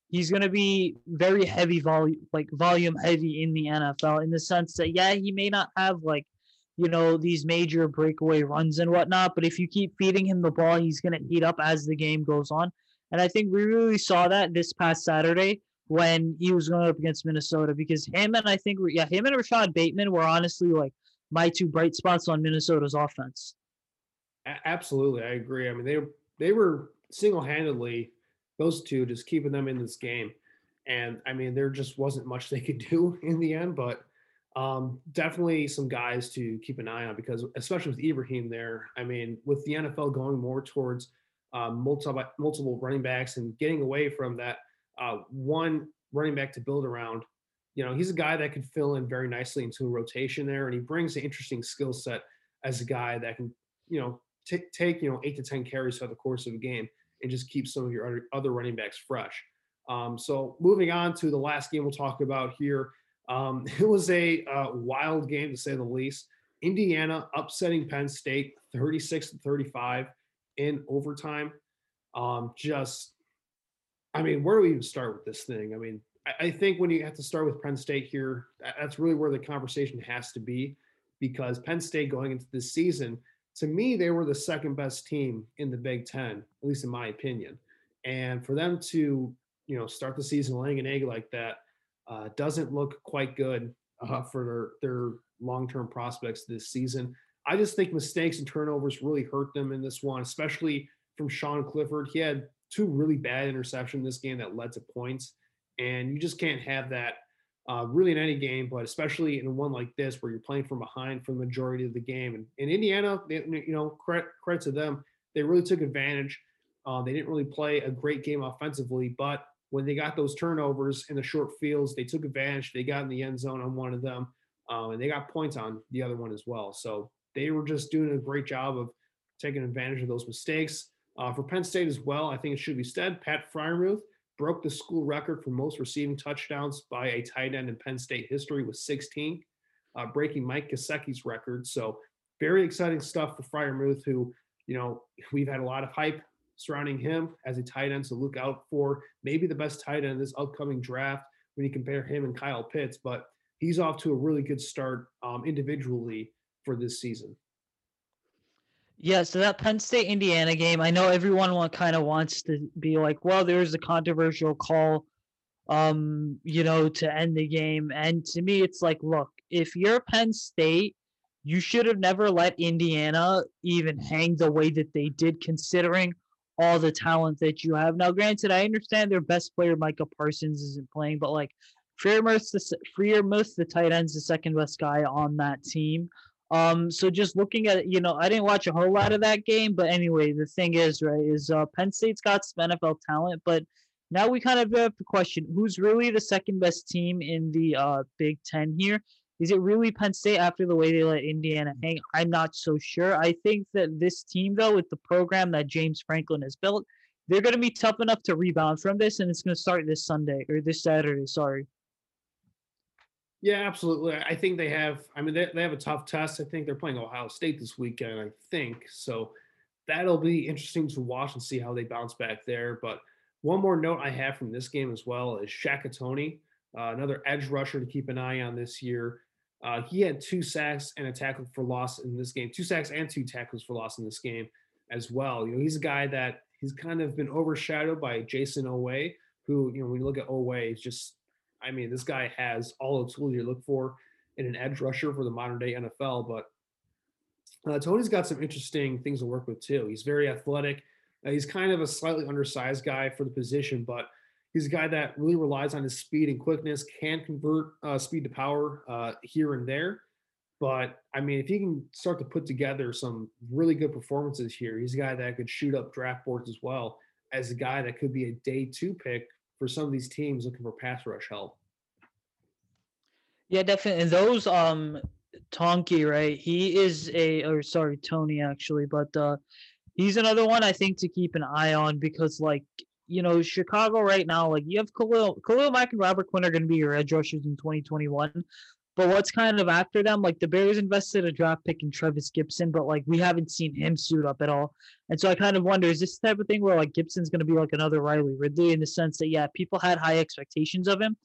he's gonna be very heavy volume, like volume heavy in the NFL, in the sense that yeah, he may not have like you know these major breakaway runs and whatnot, but if you keep feeding him the ball, he's gonna heat up as the game goes on. And I think we really saw that this past Saturday when he was going up against Minnesota because him and I think yeah him and Rashod Bateman were honestly like my two bright spots on Minnesota's offense. Absolutely, I agree. I mean they they were single handedly those two just keeping them in this game, and I mean there just wasn't much they could do in the end, but um, definitely some guys to keep an eye on because especially with Ibrahim there. I mean with the NFL going more towards um, multiple multiple running backs and getting away from that uh, one running back to build around. You know, he's a guy that could fill in very nicely into a rotation there, and he brings an interesting skill set as a guy that can, you know, t- take you know eight to ten carries throughout the course of a game and just keep some of your other, other running backs fresh. Um, so moving on to the last game we'll talk about here. Um, it was a uh, wild game to say the least. Indiana upsetting Penn State 36 to 35 in overtime. Um, just I mean, where do we even start with this thing? I mean, I, I think when you have to start with Penn State here, that's really where the conversation has to be because Penn State going into this season, to me, they were the second best team in the Big Ten, at least in my opinion. And for them to, you know, start the season laying an egg like that uh, doesn't look quite good uh, for their, their long term prospects this season. I just think mistakes and turnovers really hurt them in this one, especially from Sean Clifford. He had two really bad interceptions in this game that led to points, and you just can't have that uh, really in any game, but especially in one like this where you're playing from behind for the majority of the game. And in Indiana, they, you know, credit, credit to them, they really took advantage. Uh, they didn't really play a great game offensively, but when they got those turnovers in the short fields, they took advantage. They got in the end zone on one of them, um, and they got points on the other one as well. So they were just doing a great job of taking advantage of those mistakes. Uh, for Penn State as well, I think it should be said, Pat Freiermuth broke the school record for most receiving touchdowns by a tight end in Penn State history with 16, uh, breaking Mike Gesicki's record. So very exciting stuff for Freiermuth, who, you know, we've had a lot of hype surrounding him as a tight end to look out for. Maybe the best tight end in this upcoming draft when you compare him and Kyle Pitts, but he's off to a really good start um, individually for this season. Yeah, so that Penn State Indiana game, I know everyone kind of wants to be like, well, there's a controversial call, um, you know, to end the game. And to me, it's like, look, if you're Penn State, you should have never let Indiana even hang the way that they did, considering all the talent that you have. Now, granted, I understand their best player, Micah Parsons, isn't playing, but like the Freiermuth, the tight end's the second best guy on that team. Um, so just looking at you know, I didn't watch a whole lot of that game, but anyway, the thing is, right, is uh, Penn State's got some NFL talent, but now we kind of have to question who's really the second best team in the uh, Big Ten here. Is it really Penn State after the way they let Indiana hang? I'm not so sure. I think that this team, though, with the program that James Franklin has built, they're going to be tough enough to rebound from this, and it's going to start this Sunday or this Saturday. Sorry. Yeah, absolutely. I think they have. I mean, they, they have a tough test. I think they're playing Ohio State this weekend. I think so. That'll be interesting to watch and see how they bounce back there. But one more note I have from this game as well is Shaka Toney, uh, another edge rusher to keep an eye on this year. Uh, he had two sacks and a tackle for loss in this game. Two sacks and two tackles for loss in this game as well. You know, he's a guy that he's kind of been overshadowed by Jayson Oweh, who you know when you look at Oweh, he's just I mean, this guy has all the tools you look for in an edge rusher for the modern day NFL. But uh, Toney's got some interesting things to work with too. He's very athletic. Uh, he's kind of a slightly undersized guy for the position, but he's a guy that really relies on his speed and quickness, can convert uh, speed to power uh, here and there. But I mean, if he can start to put together some really good performances here, he's a guy that could shoot up draft boards as well as a guy that could be a day two pick for some of these teams looking for pass rush help. Yeah, definitely. And those um Tonky, right? He is a or sorry, Toney actually, but uh he's another one I think to keep an eye on because like you know, Chicago right now, like you have Khalil Khalil Mack and Robert Quinn are gonna be your edge rushers in 2021. But what's kind of after them? Like the Bears invested a draft pick in Trevis Gipson, but like we haven't seen him suit up at all. And so I kind of wonder, is this type of thing where like Gipson's going to be like another Riley Ridley in the sense that yeah, people had high expectations of him,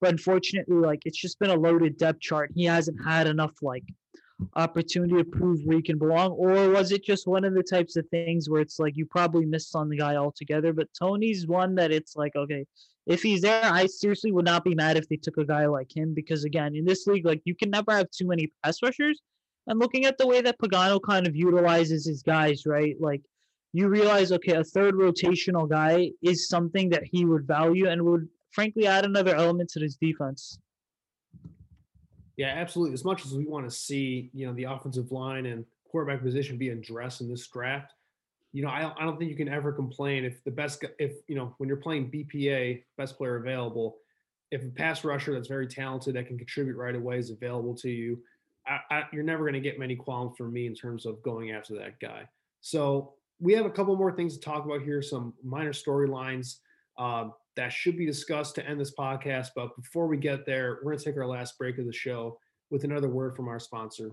but unfortunately, like it's just been a loaded depth chart. He hasn't had enough like opportunity to prove where he can belong, or was it just one of the types of things where it's like you probably missed on the guy altogether? But Toney's one that it's like okay, if he's there, I seriously would not be mad if they took a guy like him because again, in this league, like you can never have too many pass rushers. And looking at the way that Pagano kind of utilizes his guys, right? Like you realize, okay, a third rotational guy is something that he would value and would frankly add another element to his defense. Yeah, absolutely. As much as we want to see, you know, the offensive line and quarterback position be addressed in this draft, you know, I don't, I don't think you can ever complain if the best, if, you know, when you're playing BPA, best player available, if a pass rusher that's very talented that can contribute right away is available to you, I, I, you're never going to get many qualms from me in terms of going after that guy. So we have a couple more things to talk about here, some minor storylines uh, that should be discussed to end this podcast. But before we get there, we're going to take our last break of the show with another word from our sponsor.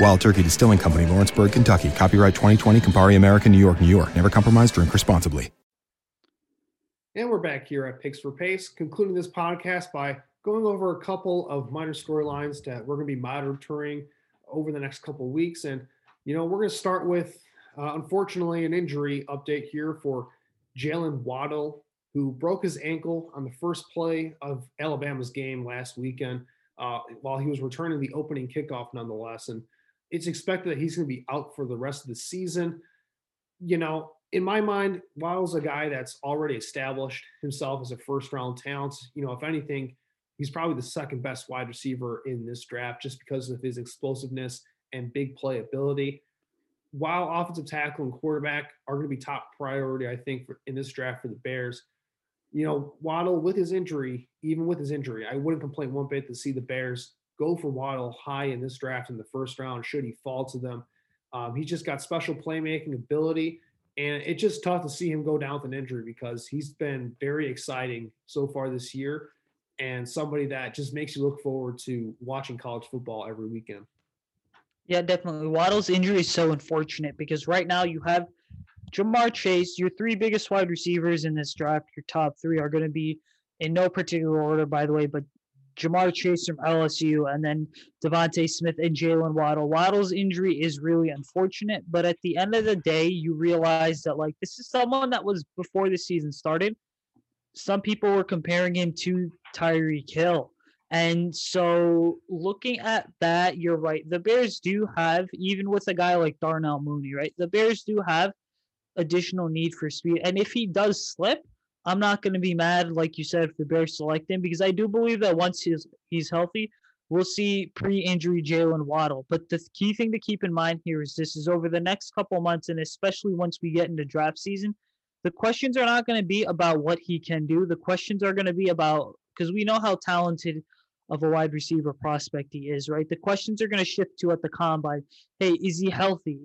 Wild Turkey Distilling Company, Lawrenceburg, Kentucky. Copyright 2020, Campari American, New York, New York. Never compromise, drink responsibly. And we're back here at Picks for Pace, concluding this podcast by going over a couple of minor storylines that we're going to be monitoring over the next couple of weeks. And, you know, we're going to start with, uh, unfortunately, an injury update here for Jalen Waddle, who broke his ankle on the first play of Alabama's game last weekend uh, while he was returning the opening kickoff, nonetheless. And it's expected that he's going to be out for the rest of the season. You know, in my mind, Waddle's a guy that's already established himself as a first round talent. You know, if anything, he's probably the second best wide receiver in this draft just because of his explosiveness and big playability. While offensive tackle and quarterback are going to be top priority, I think, for, in this draft for the Bears, you know, Waddle with his injury, even with his injury, I wouldn't complain one bit to see the Bears go for Waddle high in this draft in the first round, should he fall to them. Um, he's just got special playmaking ability, and it's just tough to see him go down with an injury because he's been very exciting so far this year and somebody that just makes you look forward to watching college football every weekend. Yeah, definitely. Waddle's injury is so unfortunate because right now you have Ja'Marr Chase, your three biggest wide receivers in this draft. Your top three are going to be in no particular order, by the way, but Ja'Marr Chase from LSU, and then DeVonta Smith and Jalen Waddle. Waddle's injury is really unfortunate, but at the end of the day, you realize that like this is someone that was before the season started. Some people were comparing him to Tyreek Hill. And so looking at that, you're right. The Bears do have, even with a guy like Darnell Mooney, right? The Bears do have additional need for speed. And if he does slip, I'm not going to be mad, like you said, if the Bears select him, because I do believe that once he's he's healthy, we'll see pre-injury Jalen Waddle. But the key thing to keep in mind here is this is over the next couple months, and especially once we get into draft season, the questions are not going to be about what he can do. The questions are going to be about because we know how talented of a wide receiver prospect he is, right? The questions are going to shift to at the combine. Hey, is he healthy?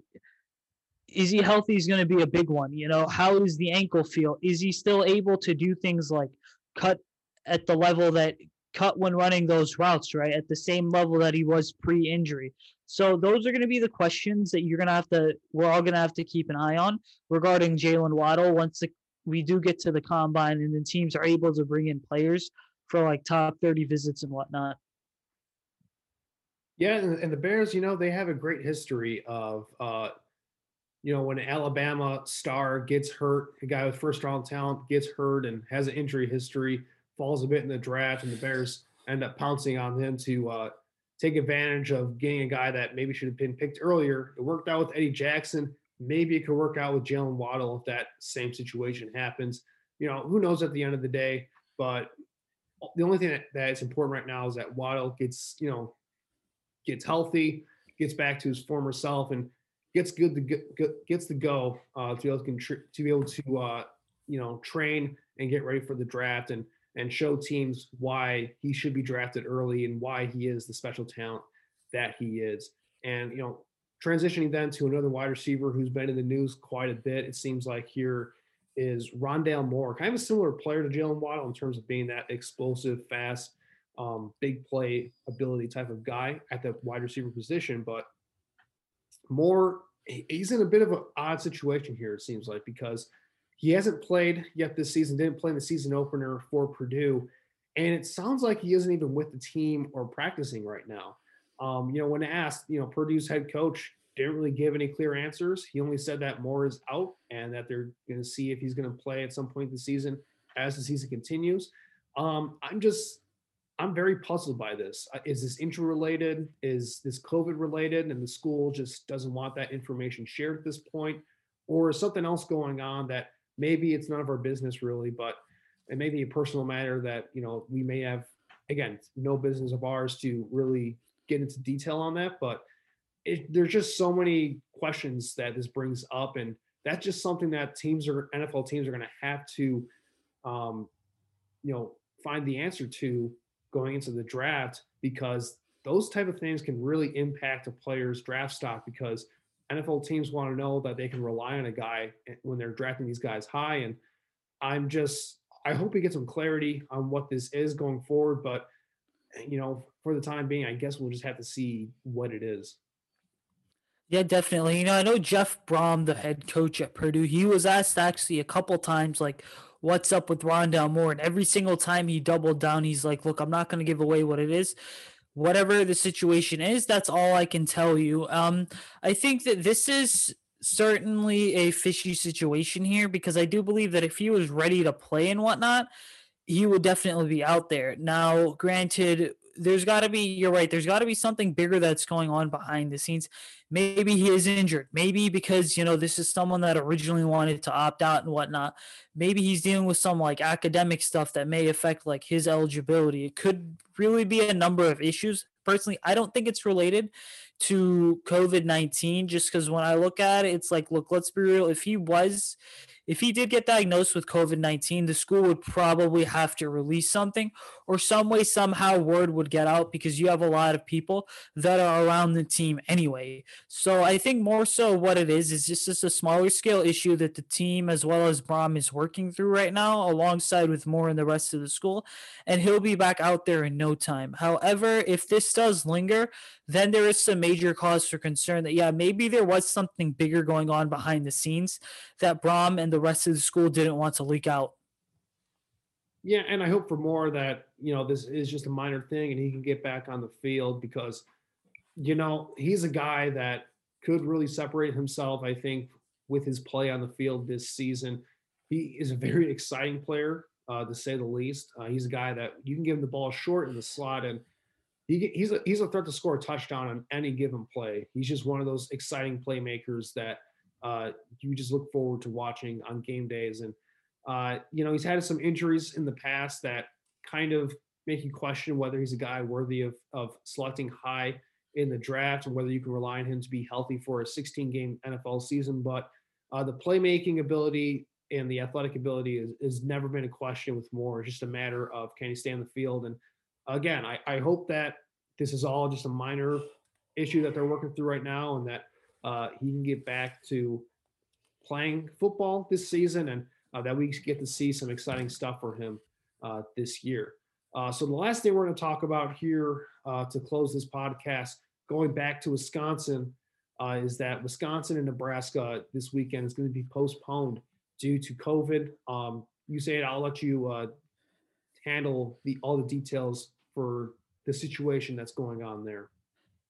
Is he healthy is going to be a big one. You know, how does the ankle feel? Is he still able to do things like cut at the level that cut when running those routes, right? At the same level that he was pre-injury. So those are going to be the questions that you're going to have to, we're all going to have to keep an eye on regarding Jalen Waddle once we do get to the combine and the teams are able to bring in players for like top 30 visits and whatnot. Yeah, and the Bears, you know, they have a great history of, uh, you know, when Alabama star gets hurt, a guy with first round talent gets hurt and has an injury history, falls a bit in the draft, and the Bears end up pouncing on him to uh, take advantage of getting a guy that maybe should have been picked earlier. It worked out with Eddie Jackson. Maybe it could work out with Jalen Waddle if that same situation happens. You know, who knows at the end of the day? But the only thing that, that is important right now is that Waddle gets, you know, gets healthy, gets back to his former self, and gets good to get, gets to go uh, to be able to, to be able to uh, you know train and get ready for the draft and and show teams why he should be drafted early and why he is the special talent that he is. And you know, transitioning then to another wide receiver who's been in the news quite a bit. It seems like here is Rondale Moore, kind of a similar player to Jalen Waddle in terms of being that explosive, fast, um, big play ability type of guy at the wide receiver position. But Moore, he's in a bit of an odd situation here, it seems like, because he hasn't played yet this season, didn't play in the season opener for Purdue. And it sounds like he isn't even with the team or practicing right now. Um, you know, when asked, you know, Purdue's head coach didn't really give any clear answers. He only said that Moore is out and that they're going to see if he's going to play at some point this season as the season continues. Um, I'm just, I'm very puzzled by this. Is this injury related? Is this COVID related? And the school just doesn't want that information shared at this point? Or is something else going on that maybe it's none of our business really, but it may be a personal matter that, you know, we may have, again, no business of ours to really get into detail on that. But it, there's just so many questions that this brings up, and that's just something that teams are NFL teams are going to have to, um, you know, find the answer to going into the draft because those type of things can really impact a player's draft stock because NFL teams want to know that they can rely on a guy when they're drafting these guys high. And I'm just, I hope we get some clarity on what this is going forward. But, you know, for the time being, I guess we'll just have to see what it is. Yeah, definitely. You know, I know Jeff Brohm, the head coach at Purdue, he was asked actually a couple times, like, what's up with Rondale Moore? And every single time he doubled down, he's like, look, I'm not going to give away what it is. Whatever the situation is, that's all I can tell you. Um, I think that this is certainly a fishy situation here because I do believe that if he was ready to play and whatnot, he would definitely be out there. Now, granted, there's got to be, you're right, there's got to be something bigger that's going on behind the scenes. Maybe he is injured. Maybe because, you know, this is someone that originally wanted to opt out and whatnot. Maybe he's dealing with some like academic stuff that may affect like his eligibility. It could really be a number of issues. Personally, I don't think it's related to COVID 19 just because when I look at it, it's like, look, let's be real. If he was, if he did get diagnosed with COVID 19, the school would probably have to release something or some way, somehow, word would get out because you have a lot of people that are around the team anyway. So I think more so what it is is just, just a smaller scale issue that the team, as well as Brohm is working through right now, alongside with Moore and the rest of the school. And he'll be back out there in no time. However, if this does linger, then there is some major cause for concern that, yeah, maybe there was something bigger going on behind the scenes that Brohm and the rest of the school didn't want to leak out. Yeah, and I hope for more that, you know, this is just a minor thing and he can get back on the field because, you know, he's a guy that could really separate himself, I think, with his play on the field this season. He is a very exciting player, uh, to say the least. Uh, he's a guy that you can give him the ball short in the slot and he, he's a he's a threat to score a touchdown on any given play. He's just one of those exciting playmakers that uh, you just look forward to watching on game days. And uh, you know, he's had some injuries in the past that kind of make you question whether he's a guy worthy of of selecting high in the draft and whether you can rely on him to be healthy for a 16 game NFL season. But uh, the playmaking ability and the athletic ability is, has never been a question with Moore. It's just a matter of can he stay on the field and again, I, I hope that this is all just a minor issue that they're working through right now and that uh, he can get back to playing football this season and uh, that we get to see some exciting stuff for him uh, this year. Uh, so the last thing we're going to talk about here uh, to close this podcast, going back to Wisconsin, uh, is that Wisconsin and Nebraska this weekend is going to be postponed due to COVID. Um, you say it, I'll let you handle the all the details for the situation that's going on there.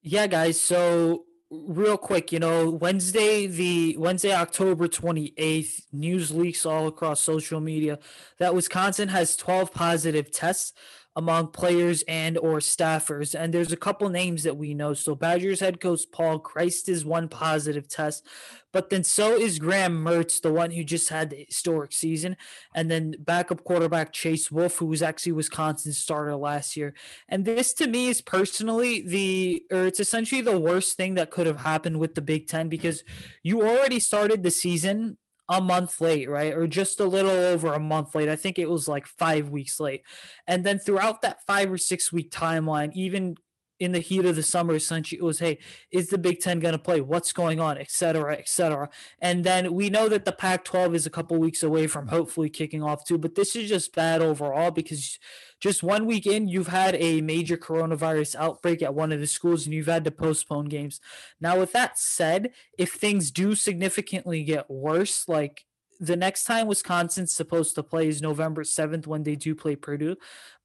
Yeah, guys. So real quick, you know, Wednesday, the Wednesday, October 28th, news leaks all across social media. That Wisconsin has 12 positive tests among players and or staffers. And there's a couple names that we know. So Badgers head coach Paul Chryst is one positive test, but then so is Graham Mertz, the one who just had the historic season, and then backup quarterback Chase Wolf, who was actually Wisconsin's starter last year. And this to me is personally the or it's essentially the worst thing that could have happened with the Big Ten because you already started the season a month late, right? Or just a little over a month late. I think it was like five weeks late. And then throughout that five or six week timeline, even in the heat of the summer, essentially, it was, hey, is the Big Ten going to play? What's going on, et cetera, et cetera. And then we know that the Pac 12 is a couple weeks away from hopefully kicking off too. But this is just bad overall because just one week in, you've had a major coronavirus outbreak at one of the schools and you've had to postpone games. Now, with that said, if things do significantly get worse, like the next time Wisconsin's supposed to play is November 7th when they do play Purdue.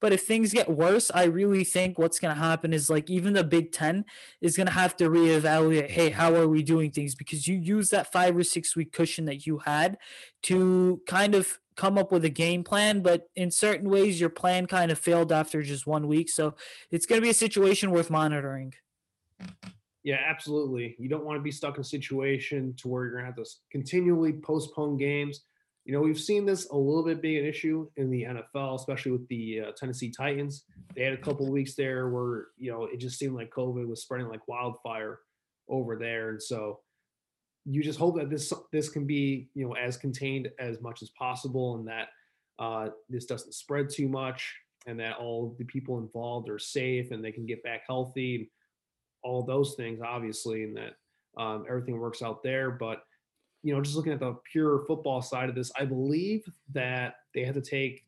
But if things get worse, I really think what's going to happen is like even the Big Ten is going to have to reevaluate hey, how are we doing things? Because you use that five or six week cushion that you had to kind of come up with a game plan, but in certain ways, your plan kind of failed after just one week. So it's going to be a situation worth monitoring. Yeah, absolutely. You don't want to be stuck in a situation to where you're going to have to continually postpone games. You know, we've seen this a little bit being an issue in the NFL, especially with the uh, Tennessee Titans. They had a couple weeks there where, you know, it just seemed like COVID was spreading like wildfire over there. And so you just hope that this this can be you know as contained as much as possible and that uh, this doesn't spread too much and that all the people involved are safe and they can get back healthy all those things obviously and that um, everything works out there but you know just looking at the pure football side of this i believe that they had to take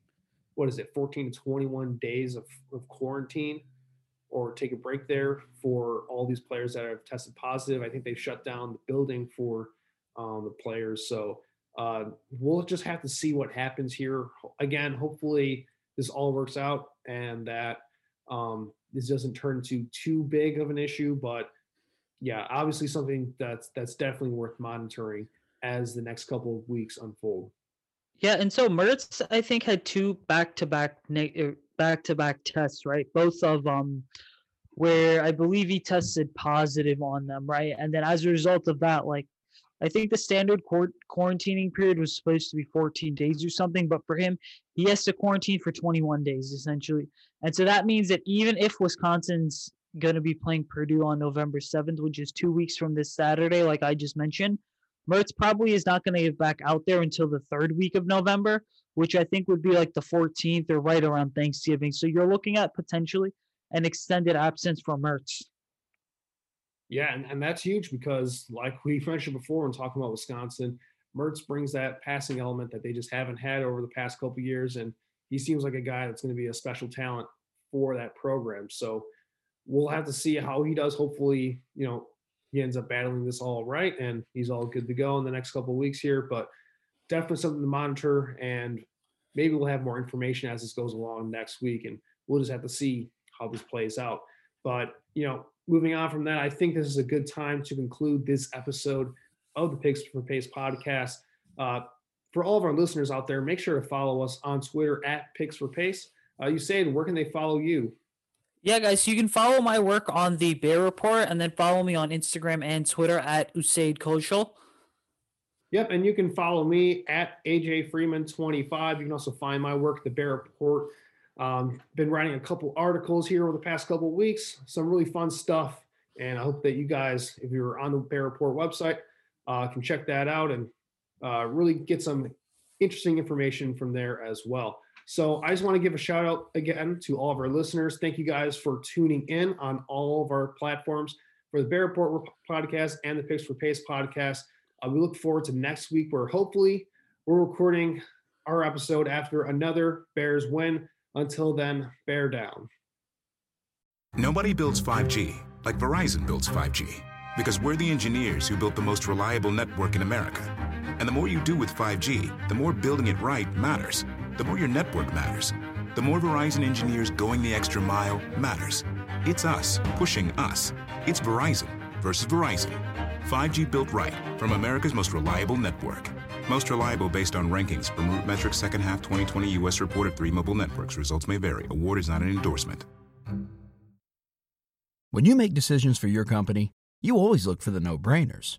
what is it 14 to 21 days of, of quarantine or take a break there for all these players that have tested positive. I think they've shut down the building for um, the players. So uh, we'll just have to see what happens here. Again, hopefully this all works out and that um, this doesn't turn into too big of an issue. But yeah, obviously something that's that's definitely worth monitoring as the next couple of weeks unfold. Yeah, and so Mertz, I think, had two back-to-back back-to-back tests, right? Both of um, where I believe he tested positive on them, right? And then as a result of that, like I think the standard court quarantining period was supposed to be 14 days or something, but for him, he has to quarantine for 21 days essentially. And so that means that even if Wisconsin's going to be playing Purdue on November 7th, which is two weeks from this Saturday, like I just mentioned, Mertz probably is not going to get back out there until the third week of November, which I think would be like the 14th or right around Thanksgiving. So you're looking at potentially an extended absence for Mertz. Yeah, and, and that's huge because, like we mentioned before when talking about Wisconsin, Mertz brings that passing element that they just haven't had over the past couple years, and he seems like a guy that's going to be a special talent for that program. So we'll have to see how he does. Hopefully, you know, he ends up battling this all right, and he's all good to go in the next couple weeks here. But definitely something to monitor, and maybe we'll have more information as this goes along next week, and we'll just have to see how this plays out. But you know, moving on from that, I think this is a good time to conclude this episode of the Picks for Pace podcast. Uh, for all of our listeners out there, make sure to follow us on Twitter at Picks for Pace. Uh, you say, where can they follow you? Yeah, guys, you can follow my work on the Bear Report and then follow me on Instagram and Twitter at Usaid Koshal. Yep, and you can follow me at AJ Freeman25. You can also find my work, the Bear Report um, been writing a couple articles here over the past couple weeks, some really fun stuff. And I hope that you guys, if you're on the Bear Report website, uh, can check that out and uh, really get some interesting information from there as well. So I just want to give a shout out again to all of our listeners. Thank you guys for tuning in on all of our platforms for the Bear Report podcast and the Picks for Pace podcast. Uh, we look forward to next week where hopefully we're recording our episode after another Bears win. Until then, bear down. Nobody builds 5G like Verizon builds 5G because we're the engineers who built the most reliable network in America. And the more you do with 5G, the more building it right matters. The more your network matters. The more Verizon engineers going the extra mile matters. It's us pushing us. It's Verizon versus Verizon. 5G built right from America's most reliable network. Most reliable based on rankings from RootMetrics second half 2020 U.S. report of three mobile networks. Results may vary. Award is not an endorsement. When you make decisions for your company, you always look for the no-brainers.